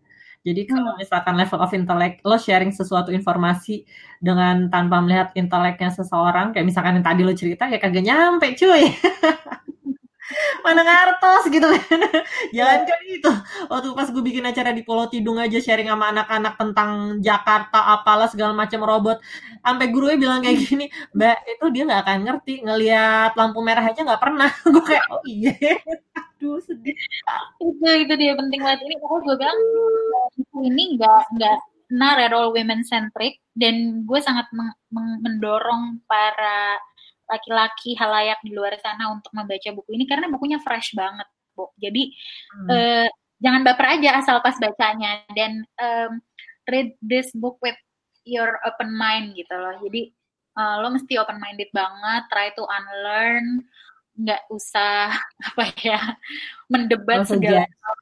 jadi kalau hmm. misalkan level of intellect, lo sharing sesuatu informasi dengan tanpa melihat inteleknya seseorang, kayak misalkan yang tadi lo cerita, ya kagak nyampe cuy. mana ngartos gitu kan. Jangan kan itu waktu pas gue bikin acara di Pulau Tidung aja sharing sama anak-anak tentang Jakarta apalah segala macam robot. Sampai gurunya bilang kayak gini mbak itu dia nggak akan ngerti. Ngelihat lampu merah aja nggak pernah. Gue kayak oh iya. Aduh sedih. Itu itu dia penting banget. Ini pokoknya gue bilang ini nggak nggak not at all women centric dan gue sangat mendorong para laki-laki halayak di luar sana untuk membaca buku ini karena bukunya fresh banget, Bu. Jadi hmm. eh, jangan baper aja asal pas bacanya dan um, read this book with your open mind gitu loh. Jadi uh, lo mesti open minded banget, try to unlearn, nggak usah apa ya mendebat segala hal,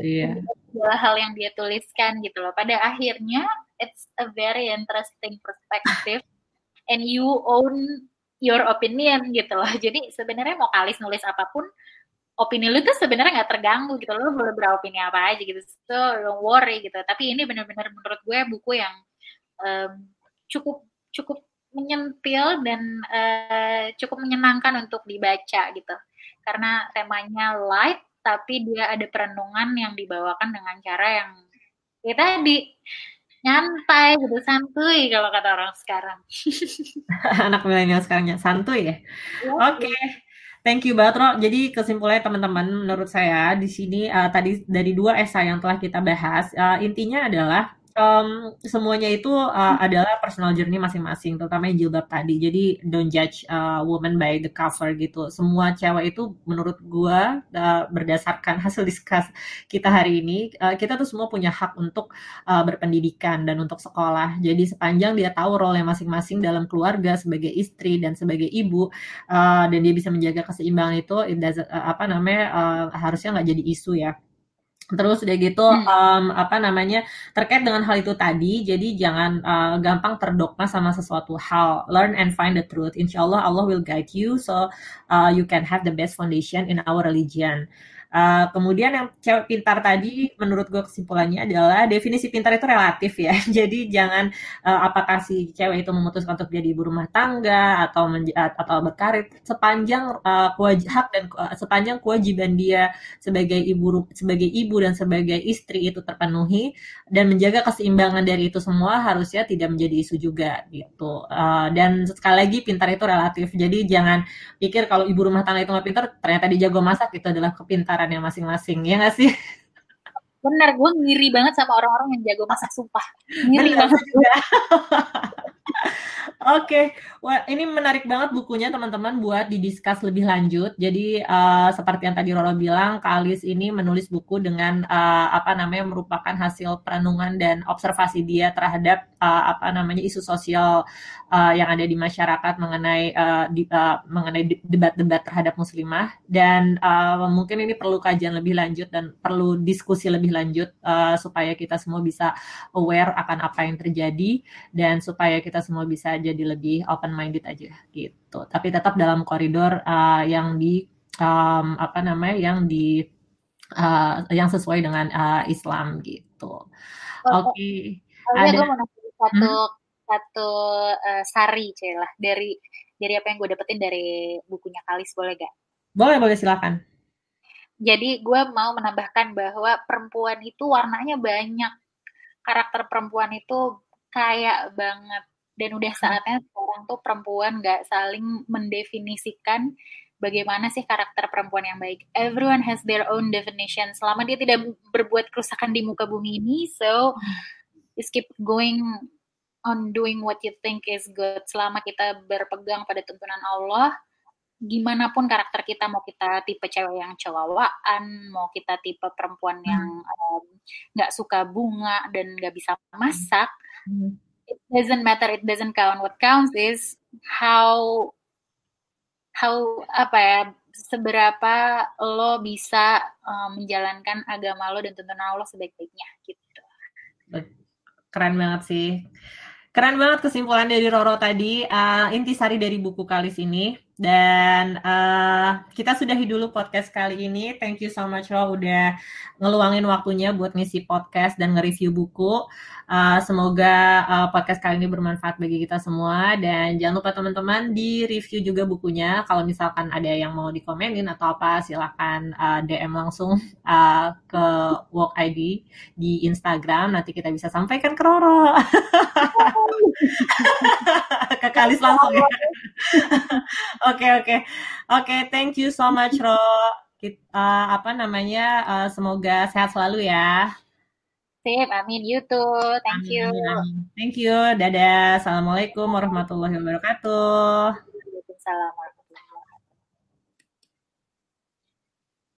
iya. segala hal yang dia tuliskan gitu loh. Pada akhirnya it's a very interesting perspective and you own your opinion gitu loh. Jadi sebenarnya mau kalis nulis apa pun, opini lu tuh sebenarnya nggak terganggu gitu. Lu boleh beropini apa aja gitu. So don't worry gitu. Tapi ini benar-benar menurut gue buku yang um, cukup cukup menyentil dan uh, cukup menyenangkan untuk dibaca gitu. Karena temanya light tapi dia ada perenungan yang dibawakan dengan cara yang ya tadi nyantai gitu santuy kalau kata orang sekarang anak milenial sekarangnya santuy ya, ya oke okay. Thank you banget, Ro. Jadi kesimpulannya teman-teman, menurut saya di sini uh, tadi dari dua esai yang telah kita bahas, uh, intinya adalah um, semuanya itu uh, adalah personal journey masing-masing, terutama yang jilbab tadi. Jadi don't judge uh, woman by the cover gitu. Semua cewek itu menurut gua uh, berdasarkan hasil diskus kita hari ini, uh, kita tuh semua punya hak untuk uh, berpendidikan dan untuk sekolah. Jadi sepanjang dia tahu role masing-masing dalam keluarga sebagai istri dan sebagai ibu, uh, dan dia bisa menjaga keseimbangan itu, uh, apa namanya uh, harusnya nggak jadi isu ya Terus udah gitu Hmm. um, apa namanya terkait dengan hal itu tadi, jadi jangan uh, gampang terdogma sama sesuatu hal. Learn and find the truth. Insya Allah Allah will guide you so uh, you can have the best foundation in our religion. Uh, kemudian yang cewek pintar tadi, menurut gue kesimpulannya adalah definisi pintar itu relatif ya. Jadi jangan uh, apakah si cewek itu memutuskan untuk jadi ibu rumah tangga atau atau berkarir sepanjang uh, hak dan uh, sepanjang kewajiban dia sebagai ibu sebagai ibu dan sebagai istri itu terpenuhi dan menjaga keseimbangan dari itu semua harusnya tidak menjadi isu juga gitu. Uh, dan sekali lagi pintar itu relatif. Jadi jangan pikir kalau ibu rumah tangga itu nggak pintar, ternyata dia jago masak itu adalah kepintaran kesukaannya masing-masing ya nggak sih? Bener gue ngiri banget sama orang-orang yang jago masak sumpah. Ngiri Bener, banget. juga Oke, okay. Wah, ini menarik banget bukunya teman-teman buat didiskus lebih lanjut. Jadi uh, seperti yang tadi Roro bilang, Kalis ini menulis buku dengan uh, apa namanya merupakan hasil perenungan dan observasi dia terhadap uh, apa namanya isu sosial uh, yang ada di masyarakat mengenai uh, di, uh, mengenai debat-debat terhadap muslimah dan uh, mungkin ini perlu kajian lebih lanjut dan perlu diskusi lebih lanjut uh, supaya kita semua bisa aware akan apa yang terjadi dan supaya kita semua bisa jadi lebih open minded aja gitu. Tapi tetap dalam koridor uh, yang di um, apa namanya yang di uh, yang sesuai dengan uh, Islam gitu. Oke. Okay. Ada gue mau satu hmm? satu uh, sari celah dari dari apa yang gue dapetin dari bukunya Kalis boleh gak? Boleh boleh silakan. Jadi gue mau menambahkan bahwa perempuan itu warnanya banyak. Karakter perempuan itu kayak banget dan udah hmm. saatnya sekarang tuh perempuan gak saling mendefinisikan bagaimana sih karakter perempuan yang baik. Everyone has their own definition. Selama dia tidak berbuat kerusakan di muka bumi ini, so just keep going on doing what you think is good. Selama kita berpegang pada tuntunan Allah, gimana pun karakter kita, mau kita tipe cewek yang cowawaan, mau kita tipe perempuan yang nggak um, suka bunga dan nggak bisa masak, hmm it doesn't matter it doesn't count what counts is how how apa ya seberapa lo bisa um, menjalankan agama lo dan tuntunan Allah sebaik-baiknya gitu keren banget sih keren banget kesimpulan dari Roro tadi uh, intisari dari buku Kalis ini dan uh, kita sudahi dulu podcast kali ini. Thank you so much Ro udah ngeluangin waktunya buat ngisi podcast dan nge-review buku. Uh, semoga uh, podcast kali ini bermanfaat bagi kita semua dan jangan lupa teman-teman di review juga bukunya. Kalau misalkan ada yang mau dikomenin atau apa silakan uh, DM langsung uh, ke Walk ID di Instagram. Nanti kita bisa sampaikan ke Roro. ke Kalis langsung ya. Oke oke oke, thank you so much Ro. Kita, uh, apa namanya? Uh, semoga sehat selalu ya. Sip, amin. You too. Thank you. Amin. Thank you. Dadah. Assalamualaikum warahmatullahi wabarakatuh. Waalaikumsalam